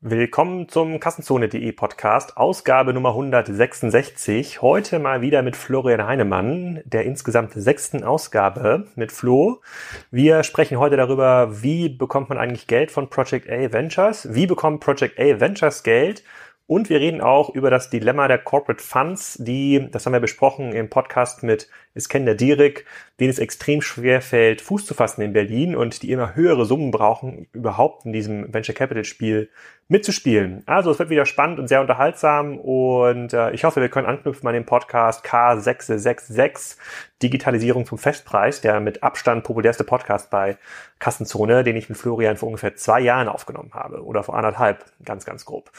Willkommen zum Kassenzone.de Podcast, Ausgabe Nummer 166. Heute mal wieder mit Florian Heinemann, der insgesamt sechsten Ausgabe mit Flo. Wir sprechen heute darüber, wie bekommt man eigentlich Geld von Project A Ventures? Wie bekommt Project A Ventures Geld? Und wir reden auch über das Dilemma der Corporate Funds, die, das haben wir besprochen im Podcast mit Iskender Dierik, denen es extrem schwer fällt, Fuß zu fassen in Berlin und die immer höhere Summen brauchen, überhaupt in diesem Venture Capital Spiel mitzuspielen. Also es wird wieder spannend und sehr unterhaltsam und äh, ich hoffe, wir können anknüpfen an den Podcast K666 Digitalisierung zum Festpreis, der mit Abstand populärste Podcast bei Kassenzone, den ich mit Florian vor ungefähr zwei Jahren aufgenommen habe oder vor anderthalb, ganz, ganz grob.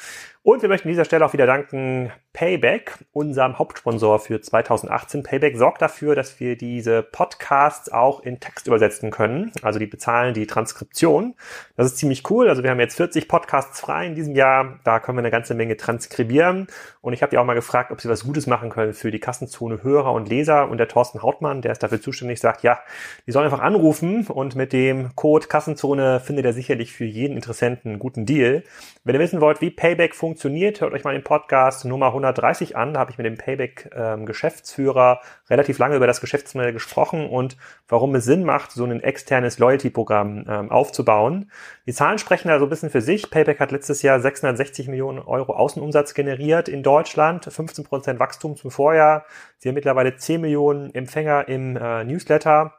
Und wir möchten an dieser Stelle auch wieder danken Payback, unserem Hauptsponsor für 2018. Payback sorgt dafür, dass wir diese Podcasts auch in Text übersetzen können. Also die bezahlen die Transkription. Das ist ziemlich cool. Also wir haben jetzt 40 Podcasts frei in diesem Jahr. Da können wir eine ganze Menge transkribieren. Und ich habe die auch mal gefragt, ob sie was Gutes machen können für die Kassenzone Hörer und Leser. Und der Thorsten Hautmann, der ist dafür zuständig, sagt, ja, die sollen einfach anrufen und mit dem Code Kassenzone findet er sicherlich für jeden Interessenten einen guten Deal. Wenn ihr wissen wollt, wie Payback funktioniert, hört euch mal den Podcast Nummer 130 an. Da habe ich mit dem Payback-Geschäftsführer ähm, relativ lange über das Geschäftsmodell gesprochen und warum es Sinn macht, so ein externes Loyalty-Programm ähm, aufzubauen. Die Zahlen sprechen da so ein bisschen für sich. Payback hat letztes Jahr 660 Millionen Euro Außenumsatz generiert in Deutschland, 15 Prozent Wachstum zum Vorjahr. Sie haben mittlerweile 10 Millionen Empfänger im äh, Newsletter.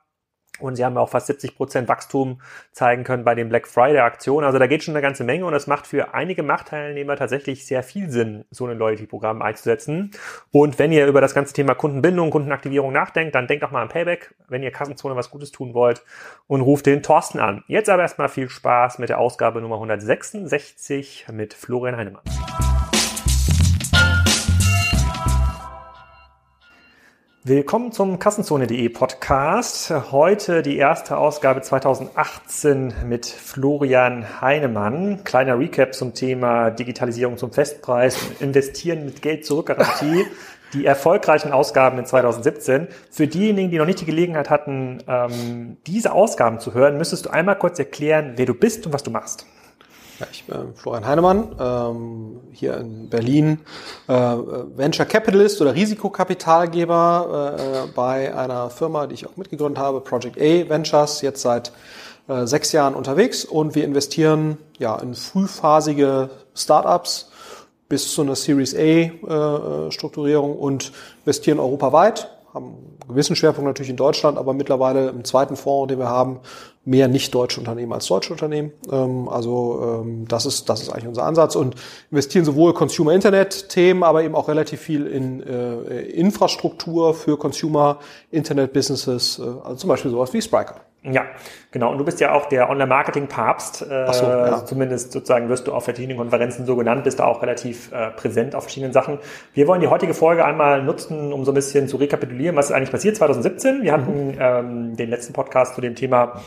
Und sie haben auch fast 70 Prozent Wachstum zeigen können bei den Black Friday Aktionen. Also da geht schon eine ganze Menge und es macht für einige Machtteilnehmer tatsächlich sehr viel Sinn, so ein Loyalty-Programm einzusetzen. Und wenn ihr über das ganze Thema Kundenbindung, Kundenaktivierung nachdenkt, dann denkt auch mal an Payback, wenn ihr Kassenzone was Gutes tun wollt und ruft den Thorsten an. Jetzt aber erstmal viel Spaß mit der Ausgabe Nummer 166 mit Florian Heinemann. Willkommen zum Kassenzone.de Podcast. Heute die erste Ausgabe 2018 mit Florian Heinemann. Kleiner Recap zum Thema Digitalisierung zum Festpreis, Investieren mit Geld zurückgarantie. Die erfolgreichen Ausgaben in 2017. Für diejenigen, die noch nicht die Gelegenheit hatten, ähm, diese Ausgaben zu hören, müsstest du einmal kurz erklären, wer du bist und was du machst. Ja, ich bin Florian Heinemann, ähm, hier in Berlin äh, Venture Capitalist oder Risikokapitalgeber äh, bei einer Firma, die ich auch mitgegründet habe, Project A Ventures, jetzt seit äh, sechs Jahren unterwegs. Und wir investieren ja in frühphasige Startups bis zu einer Series A äh, Strukturierung und investieren europaweit haben gewissen Schwerpunkt natürlich in Deutschland, aber mittlerweile im zweiten Fonds, den wir haben, mehr nicht deutsche Unternehmen als deutsche Unternehmen. Ähm, also ähm, das ist das ist eigentlich unser Ansatz und investieren sowohl Consumer Internet Themen, aber eben auch relativ viel in äh, Infrastruktur für Consumer Internet Businesses, äh, also zum Beispiel sowas wie Spriker. Ja, genau. Und du bist ja auch der Online-Marketing-Papst. Äh, so, ja. also zumindest sozusagen wirst du auf verschiedenen Konferenzen so genannt, bist da auch relativ äh, präsent auf verschiedenen Sachen. Wir wollen die heutige Folge einmal nutzen, um so ein bisschen zu rekapitulieren, was ist eigentlich passiert 2017. Wir hatten mhm. ähm, den letzten Podcast zu dem Thema,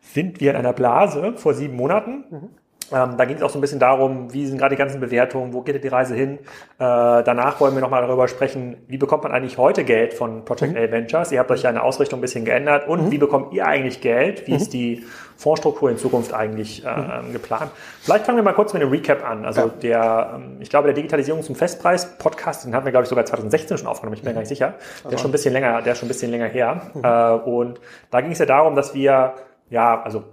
sind wir in einer Blase vor sieben Monaten? Mhm. Ähm, da ging es auch so ein bisschen darum, wie sind gerade die ganzen Bewertungen, wo geht die Reise hin. Äh, danach wollen wir nochmal darüber sprechen, wie bekommt man eigentlich heute Geld von Project mhm. A Ventures? Ihr habt euch ja eine Ausrichtung ein bisschen geändert. Und mhm. wie bekommt ihr eigentlich Geld? Wie mhm. ist die Fondsstruktur in Zukunft eigentlich äh, mhm. geplant? Vielleicht fangen wir mal kurz mit einem Recap an. Also ja. der, ähm, ich glaube, der Digitalisierung zum Festpreis Podcast, den hatten wir, glaube ich, sogar 2016 schon aufgenommen, ich bin mir gar nicht sicher. Der ist schon ein bisschen länger, der ist schon ein bisschen länger her. Mhm. Äh, und da ging es ja darum, dass wir ja, also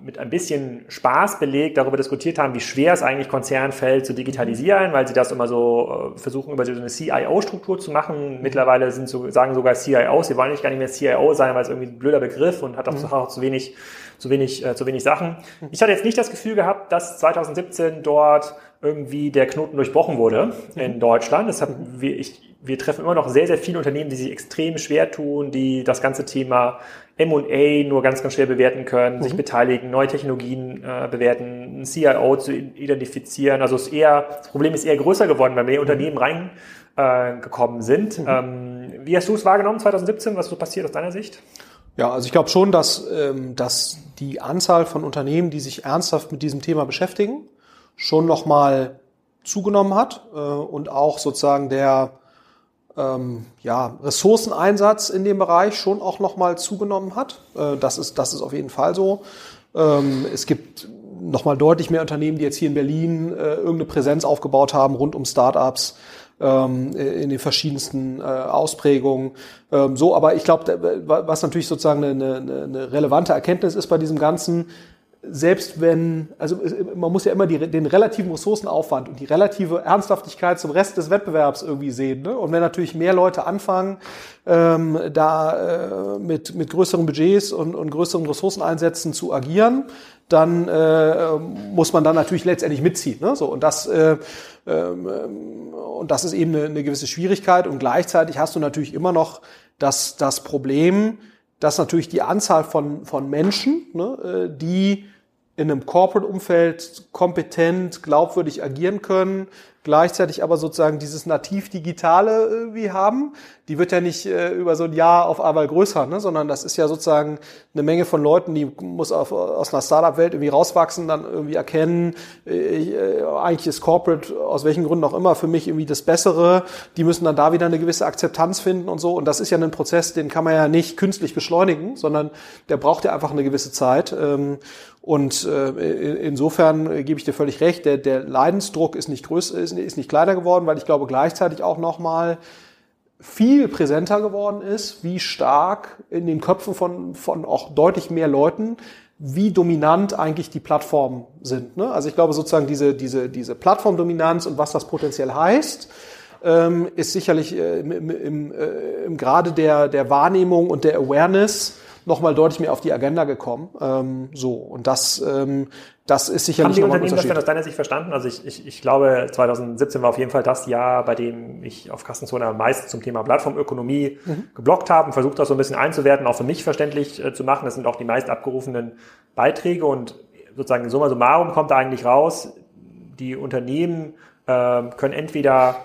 mit ein bisschen Spaß belegt darüber diskutiert haben, wie schwer es eigentlich Konzernen fällt zu digitalisieren, weil sie das immer so äh, versuchen, über so eine CIO-Struktur zu machen. Mittlerweile sind so, sagen sogar CIOs, sie wollen nicht gar nicht mehr CIO sein, weil es irgendwie ein blöder Begriff und hat auch, mhm. auch zu wenig, zu wenig, äh, zu wenig Sachen. Ich hatte jetzt nicht das Gefühl gehabt, dass 2017 dort irgendwie der Knoten durchbrochen wurde mhm. in Deutschland. Das haben wir, ich, wir treffen immer noch sehr, sehr viele Unternehmen, die sich extrem schwer tun, die das ganze Thema M&A nur ganz, ganz schwer bewerten können, mhm. sich beteiligen, neue Technologien äh, bewerten, ein CIO zu identifizieren. Also es ist eher, das Problem ist eher größer geworden, weil mehr mhm. Unternehmen reingekommen äh, sind. Mhm. Ähm, wie hast du es wahrgenommen 2017? Was ist so passiert aus deiner Sicht? Ja, also ich glaube schon, dass, ähm, dass die Anzahl von Unternehmen, die sich ernsthaft mit diesem Thema beschäftigen, schon nochmal zugenommen hat äh, und auch sozusagen der ähm, ja, Ressourceneinsatz in dem Bereich schon auch nochmal zugenommen hat. Äh, das, ist, das ist auf jeden Fall so. Ähm, es gibt nochmal deutlich mehr Unternehmen, die jetzt hier in Berlin äh, irgendeine Präsenz aufgebaut haben rund um Startups ähm, in den verschiedensten äh, Ausprägungen. Ähm, so, aber ich glaube, was natürlich sozusagen eine, eine, eine relevante Erkenntnis ist bei diesem Ganzen, selbst wenn, also man muss ja immer die, den relativen Ressourcenaufwand und die relative Ernsthaftigkeit zum Rest des Wettbewerbs irgendwie sehen. Ne? Und wenn natürlich mehr Leute anfangen, ähm, da äh, mit, mit größeren Budgets und, und größeren Ressourceneinsätzen zu agieren, dann äh, muss man dann natürlich letztendlich mitziehen. Ne? So, und, das, äh, ähm, und das ist eben eine, eine gewisse Schwierigkeit. Und gleichzeitig hast du natürlich immer noch das, das Problem, dass natürlich die Anzahl von, von Menschen, ne, äh, die in einem Corporate-Umfeld kompetent, glaubwürdig agieren können, gleichzeitig aber sozusagen dieses nativ Digitale irgendwie haben. Die wird ja nicht äh, über so ein Jahr auf einmal größer, ne? sondern das ist ja sozusagen eine Menge von Leuten, die muss auf, aus einer Startup-Welt irgendwie rauswachsen, dann irgendwie erkennen, äh, äh, eigentlich ist Corporate aus welchen Gründen auch immer für mich irgendwie das Bessere. Die müssen dann da wieder eine gewisse Akzeptanz finden und so. Und das ist ja ein Prozess, den kann man ja nicht künstlich beschleunigen, sondern der braucht ja einfach eine gewisse Zeit. Ähm, und äh, insofern gebe ich dir völlig recht, der, der Leidensdruck ist nicht größer, ist, ist nicht kleiner geworden, weil ich glaube gleichzeitig auch nochmal viel präsenter geworden ist, wie stark in den Köpfen von, von auch deutlich mehr Leuten, wie dominant eigentlich die Plattformen sind. Ne? Also ich glaube sozusagen diese, diese, diese Plattformdominanz und was das potenziell heißt, ähm, ist sicherlich äh, im, im, im, äh, im Grade der, der Wahrnehmung und der Awareness nochmal deutlich mehr auf die Agenda gekommen. Ähm, so, und das, ähm, das ist sicherlich Haben die Unternehmen das denn aus deiner Sicht verstanden? Also ich, ich, ich glaube, 2017 war auf jeden Fall das Jahr, bei dem ich auf Kassenzone am meisten zum Thema Plattformökonomie mhm. geblockt habe und versucht, das so ein bisschen einzuwerten, auch für mich verständlich äh, zu machen. Das sind auch die meist abgerufenen Beiträge und sozusagen summa summarum kommt da eigentlich raus, die Unternehmen äh, können entweder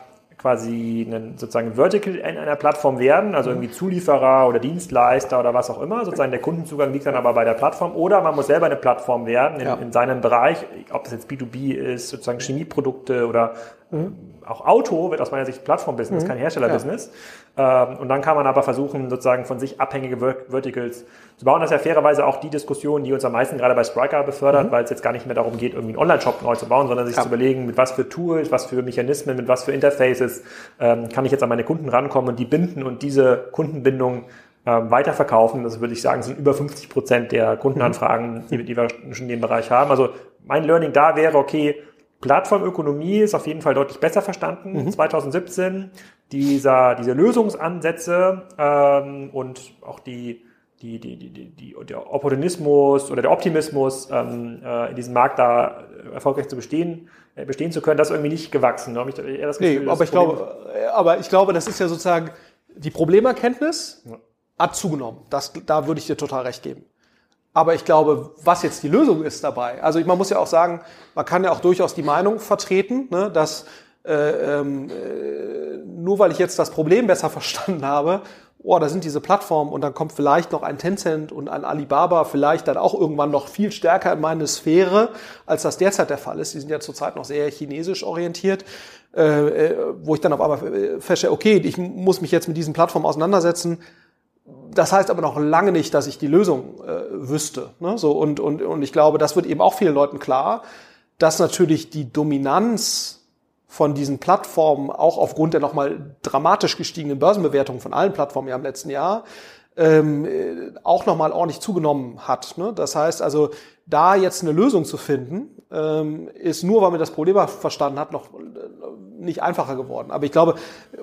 quasi einen, sozusagen Vertical in einer Plattform werden, also irgendwie Zulieferer oder Dienstleister oder was auch immer. Sozusagen der Kundenzugang liegt dann aber bei der Plattform oder man muss selber eine Plattform werden in, ja. in seinem Bereich, ob das jetzt B2B ist, sozusagen Chemieprodukte oder mhm. auch Auto wird aus meiner Sicht Plattform-Business, mhm. kein Hersteller-Business. Ja. Ähm, und dann kann man aber versuchen, sozusagen von sich abhängige Verticals zu bauen. Das ist ja fairerweise auch die Diskussion, die uns am meisten gerade bei Spriker befördert, mhm. weil es jetzt gar nicht mehr darum geht, irgendwie einen Online-Shop neu zu bauen, sondern sich ja. zu überlegen, mit was für Tools, was für Mechanismen, mit was für Interfaces ähm, kann ich jetzt an meine Kunden rankommen und die binden und diese Kundenbindung ähm, weiterverkaufen. Das würde ich sagen, sind über 50 Prozent der Kundenanfragen, mhm. die, die wir schon in dem Bereich haben. Also mein Learning da wäre, okay, Plattformökonomie ist auf jeden Fall deutlich besser verstanden. Mhm. 2017 dieser, diese Lösungsansätze ähm, und auch die, die, die, die, die, der Opportunismus oder der Optimismus ähm, äh, in diesem Markt da erfolgreich zu bestehen, äh, bestehen zu können, das ist irgendwie nicht gewachsen. Habe ich Gefühl, nee, aber ich glaube, aber ich glaube, das ist ja sozusagen die Problemerkenntnis ja. hat zugenommen. Das, da würde ich dir total recht geben. Aber ich glaube, was jetzt die Lösung ist dabei, also man muss ja auch sagen, man kann ja auch durchaus die Meinung vertreten, ne, dass äh, ähm, äh, nur weil ich jetzt das Problem besser verstanden habe, oh, da sind diese Plattformen und dann kommt vielleicht noch ein Tencent und ein Alibaba vielleicht dann auch irgendwann noch viel stärker in meine Sphäre, als das derzeit der Fall ist. Die sind ja zurzeit noch sehr chinesisch orientiert, äh, äh wo ich dann auf einmal äh, feststelle, okay, ich muss mich jetzt mit diesen Plattformen auseinandersetzen das heißt aber noch lange nicht, dass ich die Lösung äh, wüsste. Ne? So, und, und, und ich glaube, das wird eben auch vielen Leuten klar, dass natürlich die Dominanz von diesen Plattformen auch aufgrund der nochmal dramatisch gestiegenen Börsenbewertung von allen Plattformen ja im letzten Jahr ähm, äh, auch nochmal ordentlich zugenommen hat. Ne? Das heißt also, da jetzt eine Lösung zu finden, ähm, ist nur, weil man das Problem verstanden hat, noch nicht einfacher geworden. Aber ich glaube,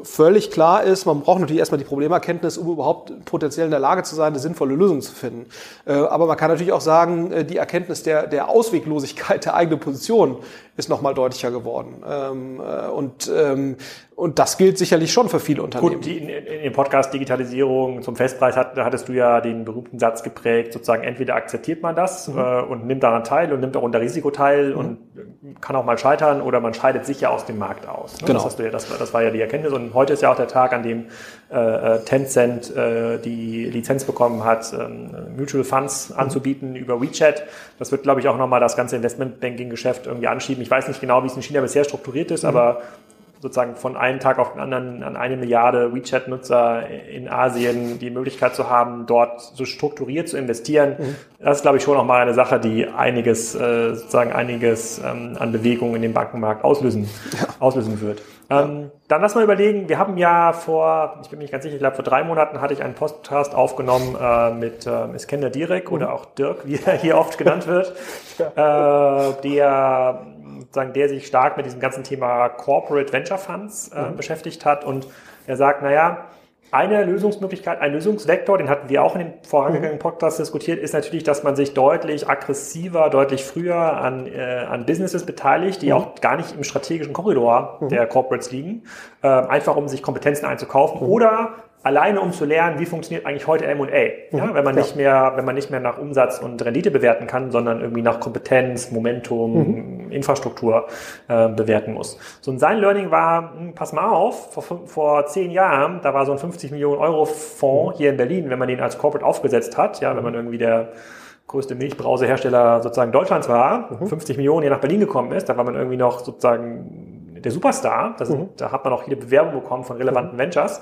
völlig klar ist, man braucht natürlich erstmal die Problemerkenntnis, um überhaupt potenziell in der Lage zu sein, eine sinnvolle Lösung zu finden. Äh, aber man kann natürlich auch sagen, äh, die Erkenntnis der, der Ausweglosigkeit der eigenen Position ist nochmal deutlicher geworden. Ähm, äh, und, ähm, und das gilt sicherlich schon für viele Unternehmen. Gut, die, in, in dem Podcast Digitalisierung zum Festpreis hat, hattest du ja den berühmten Satz geprägt, sozusagen entweder akzeptiert man das mhm. Und nimmt daran teil und nimmt auch unter Risiko teil mhm. und kann auch mal scheitern oder man scheidet sich ja aus dem Markt aus. Ne? Genau. Das, ja, das, das, war ja die Erkenntnis und heute ist ja auch der Tag, an dem äh, äh Tencent äh, die Lizenz bekommen hat, ähm, Mutual Funds mhm. anzubieten über WeChat. Das wird, glaube ich, auch nochmal das ganze Investmentbanking-Geschäft irgendwie anschieben. Ich weiß nicht genau, wie es in China bisher strukturiert ist, mhm. aber sozusagen von einem Tag auf den anderen an eine Milliarde WeChat-Nutzer in Asien die Möglichkeit zu haben, dort so strukturiert zu investieren, mhm. das ist, glaube ich, schon noch mal eine Sache, die einiges, äh, sozusagen einiges ähm, an Bewegung in dem Bankenmarkt auslösen, ja. auslösen wird. Ähm, dann lass mal überlegen, wir haben ja vor, ich bin mir nicht ganz sicher, ich glaube vor drei Monaten hatte ich einen Podcast aufgenommen äh, mit äh, Iskender Direk mhm. oder auch Dirk, wie er hier oft genannt wird, äh, der sozusagen, der sich stark mit diesem ganzen Thema Corporate Venture Funds äh, mhm. beschäftigt hat und er sagt, naja, eine Lösungsmöglichkeit, ein Lösungsvektor, den hatten wir auch in dem vorangegangenen mhm. Podcast diskutiert, ist natürlich, dass man sich deutlich aggressiver, deutlich früher an, äh, an Businesses beteiligt, die mhm. auch gar nicht im strategischen Korridor mhm. der Corporates liegen, äh, einfach um sich Kompetenzen einzukaufen mhm. oder alleine um zu lernen, wie funktioniert eigentlich heute M&A, ja, mhm. wenn man ja. nicht mehr, wenn man nicht mehr nach Umsatz und Rendite bewerten kann, sondern irgendwie nach Kompetenz, Momentum, mhm. Infrastruktur äh, bewerten muss. So und sein Learning war, hm, pass mal auf, vor, vor zehn Jahren, da war so ein 50 Millionen Euro Fonds mhm. hier in Berlin, wenn man den als Corporate aufgesetzt hat, ja, wenn man irgendwie der größte Milchbrausehersteller sozusagen Deutschlands war, 50 mhm. Millionen hier nach Berlin gekommen ist, da war man irgendwie noch sozusagen der Superstar. Das, mhm. Da hat man auch viele Bewerbungen bekommen von relevanten mhm. Ventures.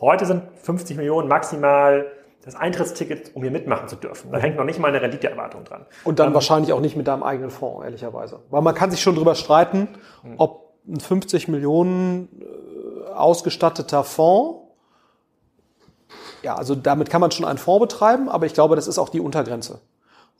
Heute sind 50 Millionen maximal das Eintrittsticket, um hier mitmachen zu dürfen. Da hängt noch nicht mal eine Renditeerwartung dran. Und dann ähm, wahrscheinlich auch nicht mit deinem eigenen Fonds, ehrlicherweise. Weil man kann sich schon drüber streiten, hm. ob ein 50 Millionen äh, ausgestatteter Fonds, ja, also damit kann man schon einen Fonds betreiben, aber ich glaube, das ist auch die Untergrenze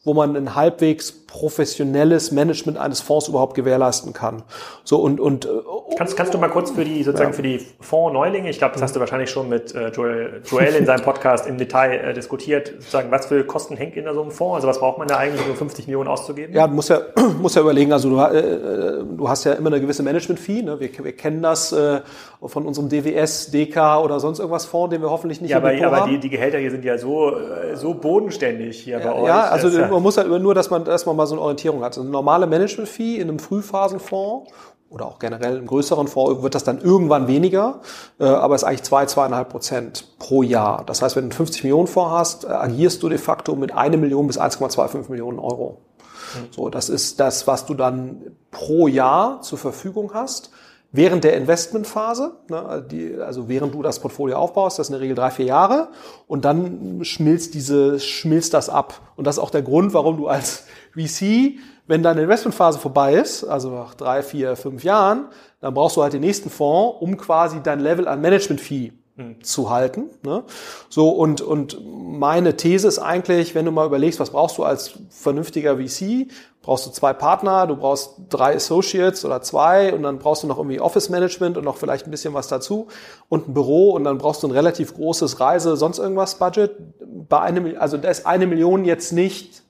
wo man ein halbwegs professionelles Management eines Fonds überhaupt gewährleisten kann. So und und äh, kannst kannst du mal kurz für die sozusagen ja. für die Fondsneulinge, ich glaube, das hast du wahrscheinlich schon mit äh, Joel, Joel in seinem Podcast im Detail äh, diskutiert, sozusagen, was für Kosten hängt in so einem Fonds? Also was braucht man da eigentlich, um 50 Millionen auszugeben? Ja, du musst ja musst ja überlegen. Also du, äh, du hast ja immer eine gewisse Management-Fee. Ne? Wir, wir kennen das äh, von unserem DWS, DK oder sonst irgendwas Fonds, den wir hoffentlich nicht ja, aber, aber die, die Gehälter hier sind ja so äh, so bodenständig hier ja, bei euch. Ja, also man muss halt nur, dass man, dass man mal so eine Orientierung hat. Also eine normale Management-Fee in einem Frühphasenfonds oder auch generell im größeren Fonds wird das dann irgendwann weniger, äh, aber es ist eigentlich zwei, zweieinhalb Prozent pro Jahr. Das heißt, wenn du einen 50 Millionen Fonds hast, äh, agierst du de facto mit eine Million bis 1,25 Millionen Euro. Mhm. So, das ist das, was du dann pro Jahr zur Verfügung hast während der Investmentphase, ne, also, die, also während du das Portfolio aufbaust, das ist in der Regel drei, vier Jahre, und dann schmilzt diese, schmilzt das ab. Und das ist auch der Grund, warum du als VC, wenn deine Investmentphase vorbei ist, also nach drei, vier, fünf Jahren, dann brauchst du halt den nächsten Fonds, um quasi dein Level an Management Fee. Zu halten. Ne? So und und meine These ist eigentlich, wenn du mal überlegst, was brauchst du als vernünftiger VC, brauchst du zwei Partner, du brauchst drei Associates oder zwei und dann brauchst du noch irgendwie Office Management und noch vielleicht ein bisschen was dazu und ein Büro und dann brauchst du ein relativ großes Reise, sonst irgendwas Budget. Bei einem, also da ist eine Million jetzt nicht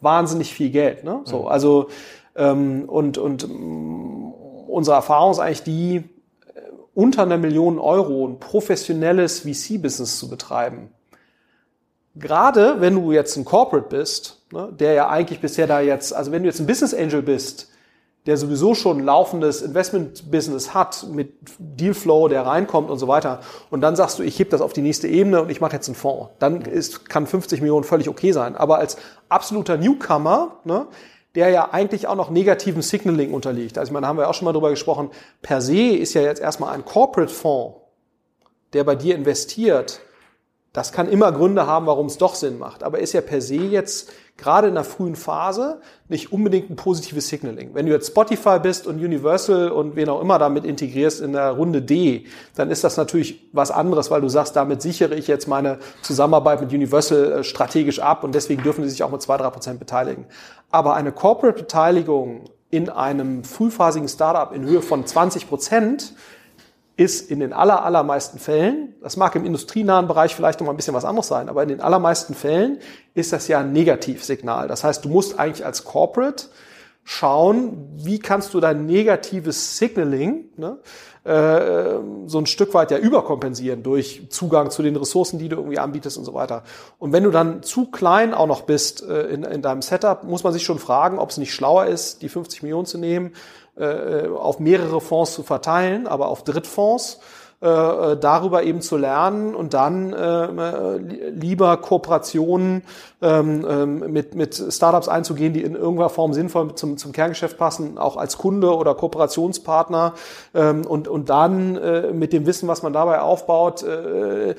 wahnsinnig viel Geld. Ne? So, mhm. also ähm, und und mm, unsere Erfahrung ist eigentlich die, unter einer Million Euro ein professionelles VC-Business zu betreiben. Gerade wenn du jetzt ein Corporate bist, ne, der ja eigentlich bisher da jetzt, also wenn du jetzt ein Business Angel bist, der sowieso schon ein laufendes Investment-Business hat mit Dealflow, der reinkommt und so weiter, und dann sagst du, ich heb das auf die nächste Ebene und ich mache jetzt einen Fonds, dann ist, kann 50 Millionen völlig okay sein. Aber als absoluter Newcomer, ne, der ja eigentlich auch noch negativen Signaling unterliegt. Also ich meine, da haben wir auch schon mal drüber gesprochen, per se ist ja jetzt erstmal ein Corporate-Fonds, der bei dir investiert, das kann immer Gründe haben, warum es doch Sinn macht, aber ist ja per se jetzt gerade in der frühen Phase nicht unbedingt ein positives Signaling. Wenn du jetzt Spotify bist und Universal und wen auch immer damit integrierst in der Runde D, dann ist das natürlich was anderes, weil du sagst, damit sichere ich jetzt meine Zusammenarbeit mit Universal äh, strategisch ab und deswegen dürfen sie sich auch mit zwei drei Prozent beteiligen. Aber eine Corporate-Beteiligung in einem frühphasigen Startup in Höhe von 20 Prozent ist in den aller, allermeisten Fällen, das mag im industrienahen Bereich vielleicht noch mal ein bisschen was anderes sein, aber in den allermeisten Fällen ist das ja ein Negativsignal. Das heißt, du musst eigentlich als Corporate schauen, wie kannst du dein negatives Signaling ne, äh, so ein Stück weit ja überkompensieren durch Zugang zu den Ressourcen, die du irgendwie anbietest und so weiter. Und wenn du dann zu klein auch noch bist äh, in, in deinem Setup, muss man sich schon fragen, ob es nicht schlauer ist, die 50 Millionen zu nehmen, auf mehrere Fonds zu verteilen, aber auf Drittfonds äh, darüber eben zu lernen und dann äh, lieber Kooperationen ähm, ähm, mit, mit Startups einzugehen, die in irgendeiner Form sinnvoll zum, zum Kerngeschäft passen, auch als Kunde oder Kooperationspartner ähm, und, und dann äh, mit dem Wissen, was man dabei aufbaut, äh,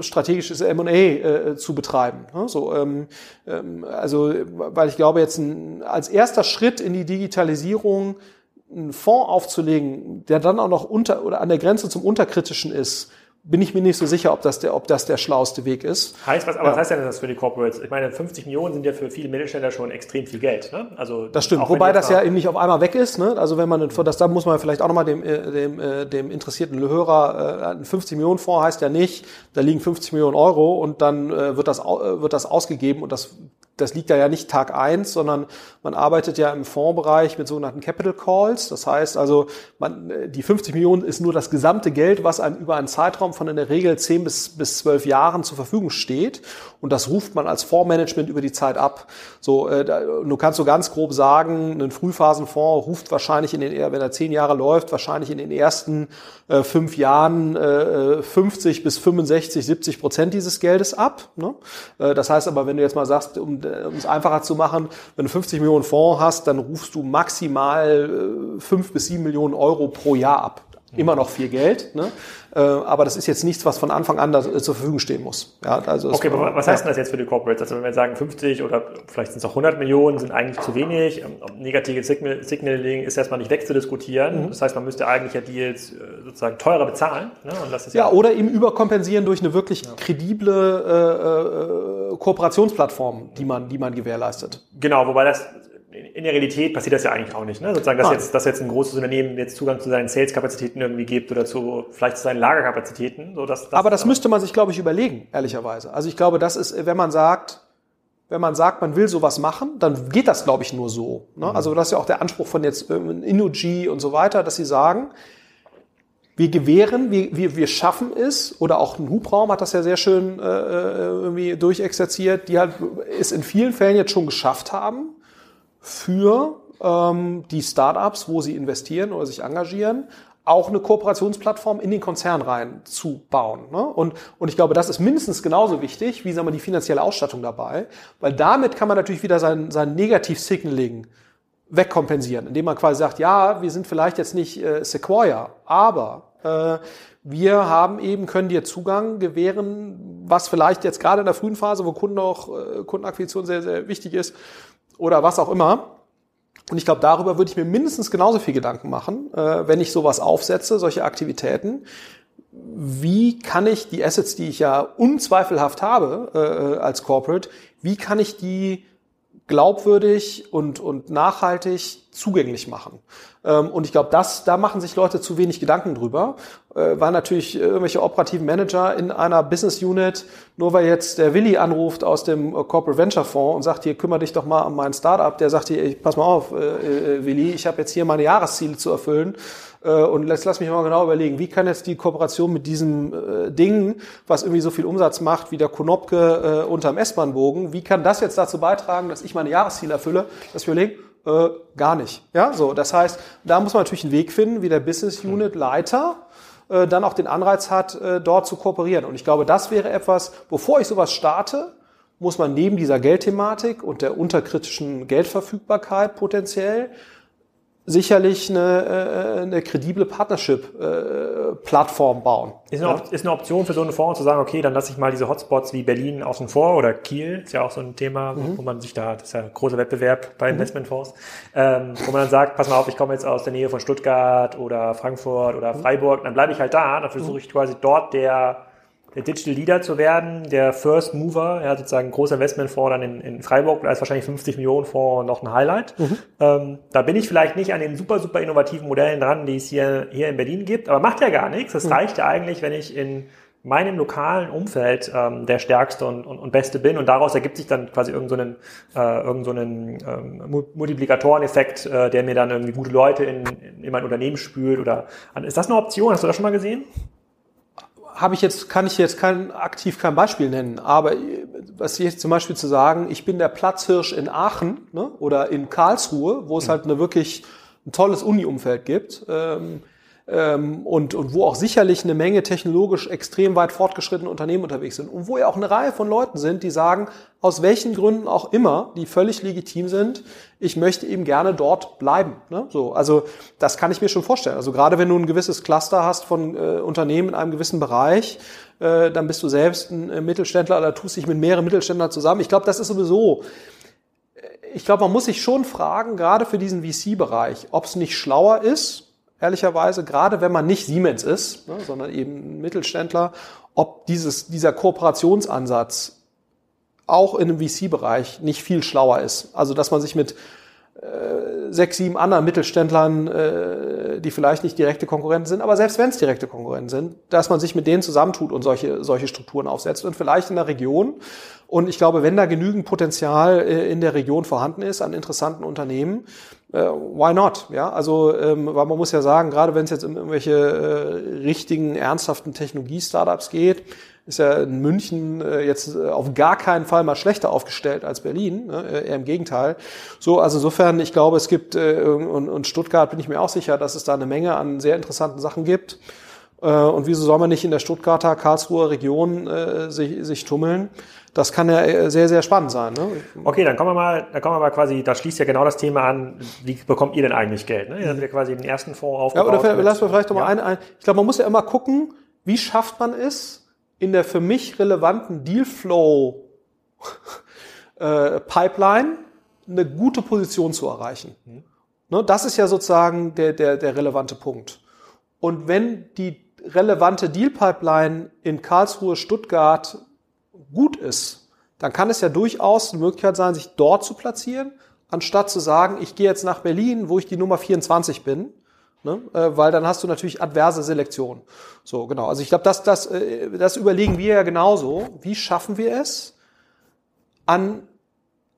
strategisches M&A äh, zu betreiben. So, ähm, ähm, also, weil ich glaube, jetzt ein, als erster Schritt in die Digitalisierung einen Fonds aufzulegen, der dann auch noch unter oder an der Grenze zum Unterkritischen ist, bin ich mir nicht so sicher, ob das der, ob das der schlauste Weg ist. Heißt was, aber ja. was heißt denn das für die Corporates? Ich meine, 50 Millionen sind ja für viele Mittelständler schon extrem viel Geld. Ne? Also das stimmt. Wobei das ja eben nicht auf einmal weg ist. Ne? Also wenn man das, da muss man vielleicht auch nochmal dem, äh, dem, äh, dem interessierten Hörer, äh, ein 50 Millionen Fonds heißt ja nicht, da liegen 50 Millionen Euro und dann wird das, wird das ausgegeben und das das liegt da ja nicht Tag eins, sondern man arbeitet ja im Fondsbereich mit sogenannten Capital Calls. Das heißt also, man, die 50 Millionen ist nur das gesamte Geld, was einem über einen Zeitraum von in der Regel 10 bis, bis 12 Jahren zur Verfügung steht. Und das ruft man als Fondsmanagement über die Zeit ab. So, äh, du kannst so ganz grob sagen, ein Frühphasenfonds ruft wahrscheinlich in den, wenn er 10 Jahre läuft, wahrscheinlich in den ersten äh, fünf Jahren äh, 50 bis 65, 70 Prozent dieses Geldes ab. Ne? Äh, das heißt aber, wenn du jetzt mal sagst, um um es einfacher zu machen, wenn du 50 Millionen Fonds hast, dann rufst du maximal äh, 5 bis 7 Millionen Euro pro Jahr ab. Immer noch viel Geld, ne? Äh, aber das ist jetzt nichts, was von Anfang an da, äh, zur Verfügung stehen muss. Ja, also okay, aber was heißt denn das jetzt für die Corporates? Also wenn wir sagen 50 oder vielleicht sind es auch 100 Millionen, sind eigentlich zu wenig. Ähm, negative Signal, Signaling ist erstmal nicht wegzudiskutieren. Mhm. Das heißt, man müsste eigentlich ja Deals äh, sozusagen teurer bezahlen. Ne? Ja, ja, oder eben überkompensieren durch eine wirklich ja. kredible äh, Kooperationsplattform, die man, die man gewährleistet. Genau, wobei das in der Realität passiert das ja eigentlich auch nicht. Ne? Sozusagen, dass jetzt, dass jetzt ein großes Unternehmen jetzt Zugang zu seinen Sales-Kapazitäten irgendwie gibt oder zu vielleicht zu seinen Lagerkapazitäten. So dass, das aber das müsste man sich, glaube ich, überlegen, ehrlicherweise. Also ich glaube, das ist, wenn man sagt, wenn man sagt, man will sowas machen, dann geht das, glaube ich, nur so. Ne? Mhm. Also das ist ja auch der Anspruch von jetzt Inuji und so weiter, dass sie sagen, wir gewähren, wir, wir, wir schaffen es, oder auch ein Hubraum hat das ja sehr schön äh, äh irgendwie durchexerziert, die halt es in vielen Fällen jetzt schon geschafft haben, für ähm, die Startups, wo sie investieren oder sich engagieren, auch eine Kooperationsplattform in den Konzern rein zu bauen. Ne? Und, und ich glaube, das ist mindestens genauso wichtig wie sagen wir, die finanzielle Ausstattung dabei, weil damit kann man natürlich wieder sein, sein Negativ-Signaling wegkompensieren, indem man quasi sagt, ja, wir sind vielleicht jetzt nicht äh, Sequoia, aber äh, wir haben eben, können dir Zugang gewähren, was vielleicht jetzt gerade in der frühen Phase, wo Kunden auch, äh, Kundenakquisition sehr, sehr wichtig ist, oder was auch immer. Und ich glaube, darüber würde ich mir mindestens genauso viel Gedanken machen, äh, wenn ich sowas aufsetze, solche Aktivitäten. Wie kann ich die Assets, die ich ja unzweifelhaft habe äh, als Corporate, wie kann ich die glaubwürdig und, und nachhaltig zugänglich machen. Ähm, und ich glaube, das, da machen sich Leute zu wenig Gedanken drüber, äh, weil natürlich irgendwelche operativen Manager in einer Business Unit, nur weil jetzt der Willi anruft aus dem äh, Corporate Venture Fonds und sagt, hier kümmere dich doch mal um mein Startup, der sagt hier, pass mal auf, äh, Willi, ich habe jetzt hier meine Jahresziele zu erfüllen. Und lass, lass mich mal genau überlegen, wie kann jetzt die Kooperation mit diesem äh, Ding, was irgendwie so viel Umsatz macht wie der Konopke äh, unterm S-Bahn-Bogen, wie kann das jetzt dazu beitragen, dass ich meine Jahresziele erfülle, dass wir überlegen, äh, gar nicht. Ja, so. Das heißt, da muss man natürlich einen Weg finden, wie der Business Unit Leiter äh, dann auch den Anreiz hat, äh, dort zu kooperieren. Und ich glaube, das wäre etwas, bevor ich sowas starte, muss man neben dieser Geldthematik und der unterkritischen Geldverfügbarkeit potenziell sicherlich eine, äh, eine kredible Partnership-Plattform bauen. Ist eine, ja? ist eine Option für so einen Fonds zu sagen, okay, dann lasse ich mal diese Hotspots wie Berlin außen vor oder Kiel, ist ja auch so ein Thema, mhm. wo man sich da, das ist ja ein großer Wettbewerb bei mhm. Investmentfonds, ähm, wo man dann sagt, pass mal auf, ich komme jetzt aus der Nähe von Stuttgart oder Frankfurt oder mhm. Freiburg, dann bleibe ich halt da, dann versuche ich quasi dort der der Digital Leader zu werden, der First Mover, ja, sozusagen ein großer Investmentfonds dann in, in Freiburg, da ist wahrscheinlich 50 Millionen Fonds noch ein Highlight. Mhm. Ähm, da bin ich vielleicht nicht an den super, super innovativen Modellen dran, die es hier, hier in Berlin gibt, aber macht ja gar nichts. Das mhm. reicht ja eigentlich, wenn ich in meinem lokalen Umfeld ähm, der stärkste und, und, und beste bin und daraus ergibt sich dann quasi irgendeinen so äh, irgend so einen ähm, Multiplikatoreneffekt, äh, der mir dann irgendwie gute Leute in, in mein Unternehmen spült oder ist das eine Option? Hast du das schon mal gesehen? Habe ich jetzt, kann ich jetzt kein, aktiv kein Beispiel nennen, aber was jetzt zum Beispiel zu sagen, ich bin der Platzhirsch in Aachen ne, oder in Karlsruhe, wo es mhm. halt eine wirklich ein tolles Uni-Umfeld gibt, ähm, ähm, und, und wo auch sicherlich eine Menge technologisch extrem weit fortgeschrittene Unternehmen unterwegs sind und wo ja auch eine Reihe von Leuten sind, die sagen, aus welchen Gründen auch immer, die völlig legitim sind, ich möchte eben gerne dort bleiben. Ne? So, also das kann ich mir schon vorstellen. Also gerade wenn du ein gewisses Cluster hast von äh, Unternehmen in einem gewissen Bereich, äh, dann bist du selbst ein äh, Mittelständler oder tust dich mit mehreren Mittelständlern zusammen. Ich glaube, das ist sowieso äh, ich glaube, man muss sich schon fragen, gerade für diesen VC-Bereich, ob es nicht schlauer ist, ehrlicherweise, gerade wenn man nicht Siemens ist, ne, sondern eben Mittelständler, ob dieses, dieser Kooperationsansatz auch in einem VC-Bereich nicht viel schlauer ist. Also dass man sich mit sechs, sieben anderen Mittelständlern, äh, die vielleicht nicht direkte Konkurrenten sind, aber selbst wenn es direkte Konkurrenten sind, dass man sich mit denen zusammentut und solche, solche Strukturen aufsetzt und vielleicht in der Region. Und ich glaube, wenn da genügend Potenzial äh, in der Region vorhanden ist an interessanten Unternehmen, äh, why not? Ja, also ähm, weil man muss ja sagen, gerade wenn es jetzt um irgendwelche äh, richtigen, ernsthaften Technologie-Startups geht, ist ja in München äh, jetzt äh, auf gar keinen Fall mal schlechter aufgestellt als Berlin, ne? Äh, eher im Gegenteil. So, also insofern, ich glaube, es gibt und, und Stuttgart bin ich mir auch sicher, dass es da eine Menge an sehr interessanten Sachen gibt. Und wieso soll man nicht in der Stuttgarter, Karlsruher Region äh, sich, sich tummeln? das kann ja sehr, sehr spannend sein. Ne? Okay, dann kommen wir mal, dann kommen wir mal quasi, da schließt ja genau das Thema an, wie bekommt ihr denn eigentlich Geld? Ne? Ihr habt ja quasi den ersten Fonds aufgebaut. Ja, oder lassen wir vielleicht noch mal ja. ein, ein, ich glaube, man muss ja immer gucken, wie schafft man es, in der für mich relevanten Dealflow äh, Pipeline eine gute Position zu erreichen. Mhm. Ne, das ist ja sozusagen der, der, der relevante Punkt. Und wenn die relevante Deal Pipeline in Karlsruhe, Stuttgart, gut ist, dann kann es ja durchaus eine Möglichkeit sein, sich dort zu platzieren, anstatt zu sagen, ich gehe jetzt nach Berlin, wo ich die Nummer 24 bin, ne? äh, weil dann hast du natürlich adverse Selektion. So, genau. Also ich glaube, das, das, äh, das überlegen wir ja genauso. Wie schaffen wir es, an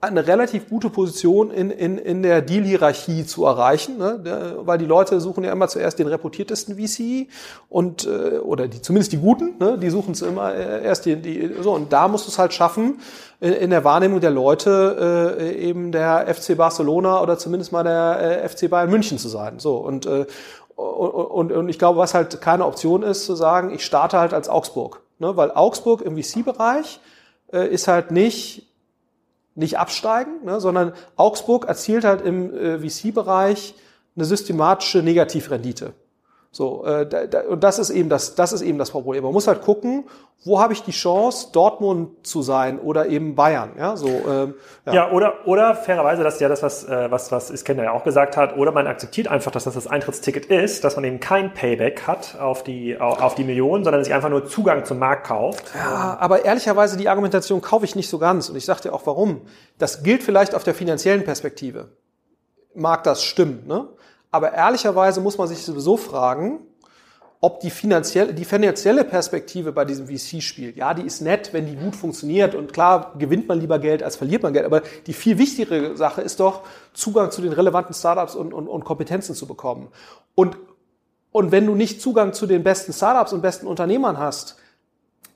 eine relativ gute Position in, in, in der Deal-Hierarchie zu erreichen, ne? weil die Leute suchen ja immer zuerst den reputiertesten VC und äh, oder die zumindest die guten, ne? die suchen es immer äh, erst die, die so und da musst du es halt schaffen in, der Wahrnehmung der Leute äh, eben der FC Barcelona oder zumindest mal der äh, FC Bayern München zu sein. So und äh, und, und ich glaube, was halt keine Option ist, zu sagen, ich starte halt als Augsburg, ne? weil Augsburg im VC-Bereich äh, ist halt nicht nicht absteigen, ne, sondern Augsburg erzielt halt im äh, VC-Bereich eine systematische Negativrendite. So, äh, da, da, und das ist eben das, das ist eben das Problem. Man muss halt gucken, wo habe ich die Chance, Dortmund zu sein oder eben Bayern. Ja, so. Ähm, ja. ja, oder oder fairerweise, das ist ja das, was äh, was was Iskender ja auch gesagt hat. Oder man akzeptiert einfach, dass das das Eintrittsticket ist, dass man eben kein Payback hat auf die auf die Millionen, sondern sich einfach nur Zugang zum Markt kauft. Ja, aber ehrlicherweise die Argumentation kaufe ich nicht so ganz. Und ich sage dir auch, warum. Das gilt vielleicht auf der finanziellen Perspektive. Mag das stimmen, ne? Aber ehrlicherweise muss man sich sowieso fragen, ob die finanzielle, die finanzielle Perspektive bei diesem VC-Spiel, ja, die ist nett, wenn die gut funktioniert und klar gewinnt man lieber Geld als verliert man Geld, aber die viel wichtigere Sache ist doch, Zugang zu den relevanten Startups und, und, und Kompetenzen zu bekommen. Und, und wenn du nicht Zugang zu den besten Startups und besten Unternehmern hast,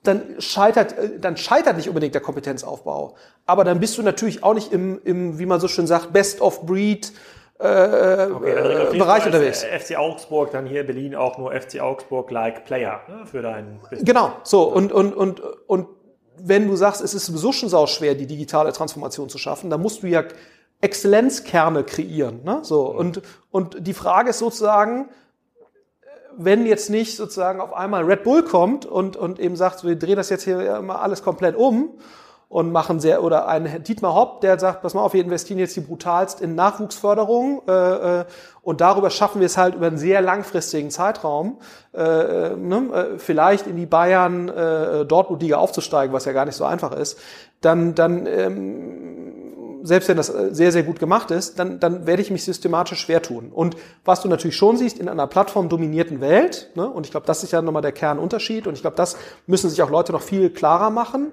dann scheitert, dann scheitert nicht unbedingt der Kompetenzaufbau. Aber dann bist du natürlich auch nicht im, im wie man so schön sagt, Best of Breed, äh, okay, äh, Bereich unterwegs. FC Augsburg, dann hier Berlin auch nur FC Augsburg-like Player ne, für deinen Business. Genau, so und, und, und, und wenn du sagst, es ist sowieso schon sau schwer, die digitale Transformation zu schaffen, dann musst du ja Exzellenzkerne kreieren. Ne? So, mhm. und, und die Frage ist sozusagen, wenn jetzt nicht sozusagen auf einmal Red Bull kommt und, und eben sagt, wir drehen das jetzt hier mal alles komplett um und machen sehr, oder ein Dietmar Hopp, der sagt, pass mal auf, wir investieren jetzt die brutalst in Nachwuchsförderung äh, äh, und darüber schaffen wir es halt über einen sehr langfristigen Zeitraum, äh, äh ne, äh, vielleicht in die Bayern äh, Dortmund-Liga aufzusteigen, was ja gar nicht so einfach ist, dann, dann ähm, selbst wenn das sehr, sehr gut gemacht ist, dann, dann werde ich mich systematisch schwer tun. Und was du natürlich schon siehst, in einer plattformdominierten Welt, ne, und ich glaube, das ist ja nochmal der Kernunterschied, und ich glaube, das müssen sich auch Leute noch viel klarer machen,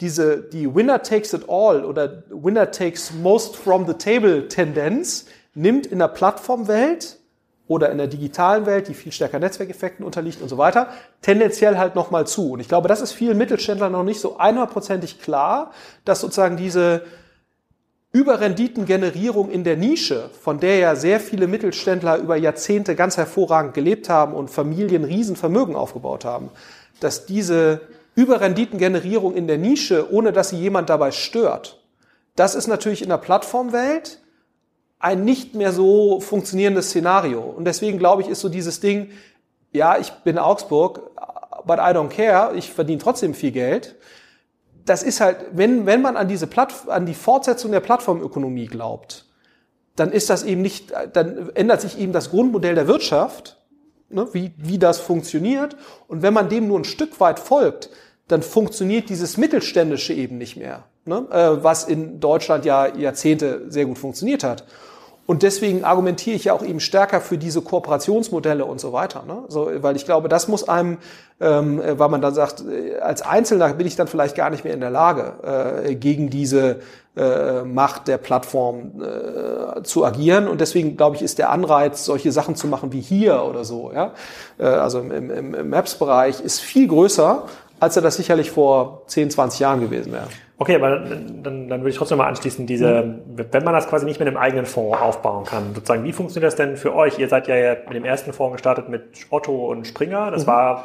diese, die Winner takes it all oder Winner takes most from the table Tendenz nimmt in der Plattformwelt oder in der digitalen Welt, die viel stärker Netzwerkeffekten unterliegt und so weiter, tendenziell halt nochmal zu. Und ich glaube, das ist vielen Mittelständlern noch nicht so einhundertprozentig klar, dass sozusagen diese Überrenditengenerierung in der Nische, von der ja sehr viele Mittelständler über Jahrzehnte ganz hervorragend gelebt haben und Familien Riesenvermögen aufgebaut haben, dass diese Überrenditengenerierung in der Nische, ohne dass sie jemand dabei stört, das ist natürlich in der Plattformwelt ein nicht mehr so funktionierendes Szenario. Und deswegen glaube ich, ist so dieses Ding, ja, ich bin Augsburg, but I don't care, ich verdiene trotzdem viel Geld. Das ist halt, wenn, wenn man an diese Platt, an die Fortsetzung der Plattformökonomie glaubt, dann ist das eben nicht, dann ändert sich eben das Grundmodell der Wirtschaft, ne, wie, wie das funktioniert. Und wenn man dem nur ein Stück weit folgt, dann funktioniert dieses Mittelständische eben nicht mehr, ne, äh, was in Deutschland ja Jahrzehnte sehr gut funktioniert hat. Und deswegen argumentiere ich ja auch eben stärker für diese Kooperationsmodelle und so weiter. Ne? So, weil ich glaube, das muss einem, ähm, weil man dann sagt, äh, als Einzelner bin ich dann vielleicht gar nicht mehr in der Lage, äh, gegen diese äh, Macht der Plattform äh, zu agieren. Und deswegen, glaube ich, ist der Anreiz, solche Sachen zu machen wie hier oder so, ja, äh, also im, im, im Maps-Bereich, ist viel größer, als er das sicherlich vor 10, 20 Jahren gewesen wäre. Okay, aber dann, dann, dann würde ich trotzdem mal anschließen, diese, mhm. wenn man das quasi nicht mit einem eigenen Fonds aufbauen kann, sozusagen, wie funktioniert das denn für euch? Ihr seid ja mit dem ersten Fonds gestartet mit Otto und Springer. Das mhm. war,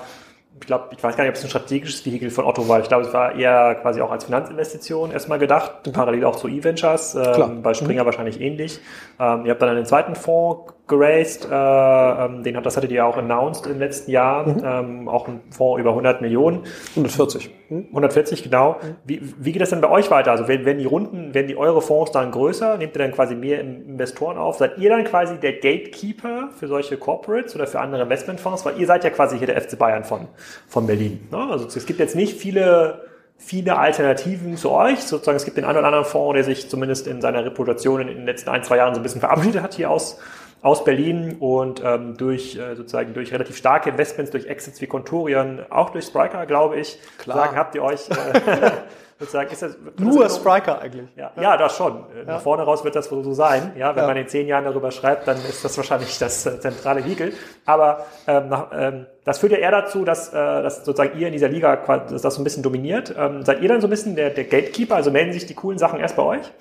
ich glaube, ich weiß gar nicht, ob es ein strategisches Vehikel von Otto war. Ich glaube, es war eher quasi auch als Finanzinvestition erstmal gedacht, mhm. parallel auch zu E-Ventures, ähm, bei Springer mhm. wahrscheinlich ähnlich. Ähm, ihr habt dann einen zweiten Fonds geraced. Äh, ähm, den hat, das hattet ihr auch announced den letzten Jahren. Mhm. Ähm, auch ein Fonds über 100 Millionen. 140. 140, genau. Mhm. Wie, wie geht das denn bei euch weiter? Also wenn, wenn die Runden, wenn die eure Fonds dann größer, nehmt ihr dann quasi mehr Investoren auf? Seid ihr dann quasi der Gatekeeper für solche Corporates oder für andere Investmentfonds? Weil ihr seid ja quasi hier der FC Bayern von, von Berlin. Ne? Also es gibt jetzt nicht viele viele Alternativen zu euch. Sozusagen, es gibt den einen oder anderen Fonds, der sich zumindest in seiner Reputation in den letzten ein, zwei Jahren so ein bisschen verabschiedet hat hier aus, aus Berlin und ähm, durch äh, sozusagen durch relativ starke Investments, durch Exits wie Contorion, auch durch Spriker, glaube ich. Klar. Sagen, habt ihr euch äh, sozusagen ist das nur das Spriker eigentlich. Ja, ja, das schon. Ja. Nach vorne raus wird das wohl so sein. Ja, wenn ja. man in zehn Jahren darüber schreibt, dann ist das wahrscheinlich das äh, zentrale Vehikel. Aber ähm, nach, ähm, das führt ja eher dazu, dass, äh, dass sozusagen ihr in dieser Liga dass das so ein bisschen dominiert. Ähm, seid ihr dann so ein bisschen der, der Gatekeeper? Also melden sich die coolen Sachen erst bei euch?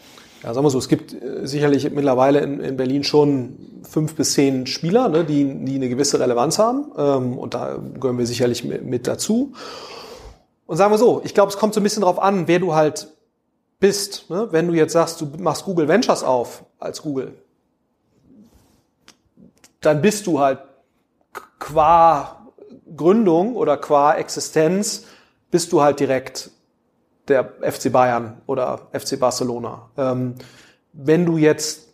Ja, sagen wir so, es gibt äh, sicherlich mittlerweile in, in Berlin schon fünf bis zehn Spieler, ne, die, die eine gewisse Relevanz haben. Ähm, und da gehören wir sicherlich mit, mit dazu. Und sagen wir so, ich glaube, es kommt so ein bisschen darauf an, wer du halt bist. Ne? Wenn du jetzt sagst, du machst Google Ventures auf als Google, dann bist du halt qua Gründung oder qua Existenz, bist du halt direkt der FC Bayern oder FC Barcelona. Ähm, wenn du jetzt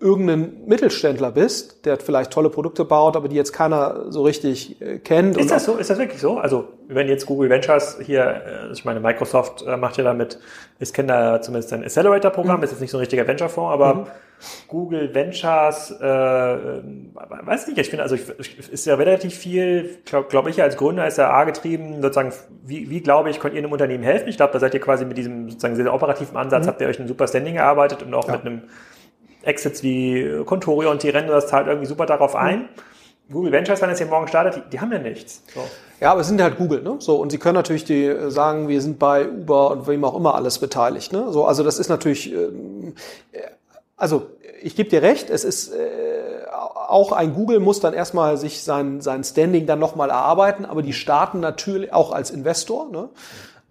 irgendein Mittelständler bist, der vielleicht tolle Produkte baut, aber die jetzt keiner so richtig äh, kennt. Ist das so? Ist das wirklich so? Also wenn jetzt Google Ventures hier, äh, ich meine Microsoft äh, macht ja damit, ich kenne da zumindest ein Accelerator-Programm, mhm. ist jetzt nicht so ein richtiger Venture-Fonds, aber mhm. Google Ventures, äh, weiß nicht, ich finde, also ich, ist ja relativ viel, glaube glaub ich, als Gründer ist ja A getrieben, sozusagen, wie, wie glaube ich, könnt ihr einem Unternehmen helfen? Ich glaube, da seid ihr quasi mit diesem sozusagen sehr operativen Ansatz, mhm. habt ihr euch ein super Standing erarbeitet und auch ja. mit einem Exits wie Contorio und Tirendo, das zahlt irgendwie super darauf ein. Mhm. Google Ventures, wenn es hier morgen startet, die, die haben ja nichts. So. Ja, aber es sind halt Google, ne? So, und sie können natürlich die äh, sagen, wir sind bei Uber und wem auch immer alles beteiligt. Ne? So, also das ist natürlich, ähm, also ich gebe dir recht, es ist äh, auch ein Google muss dann erstmal sich sein, sein Standing dann nochmal erarbeiten, aber die starten natürlich auch als Investor. Ne?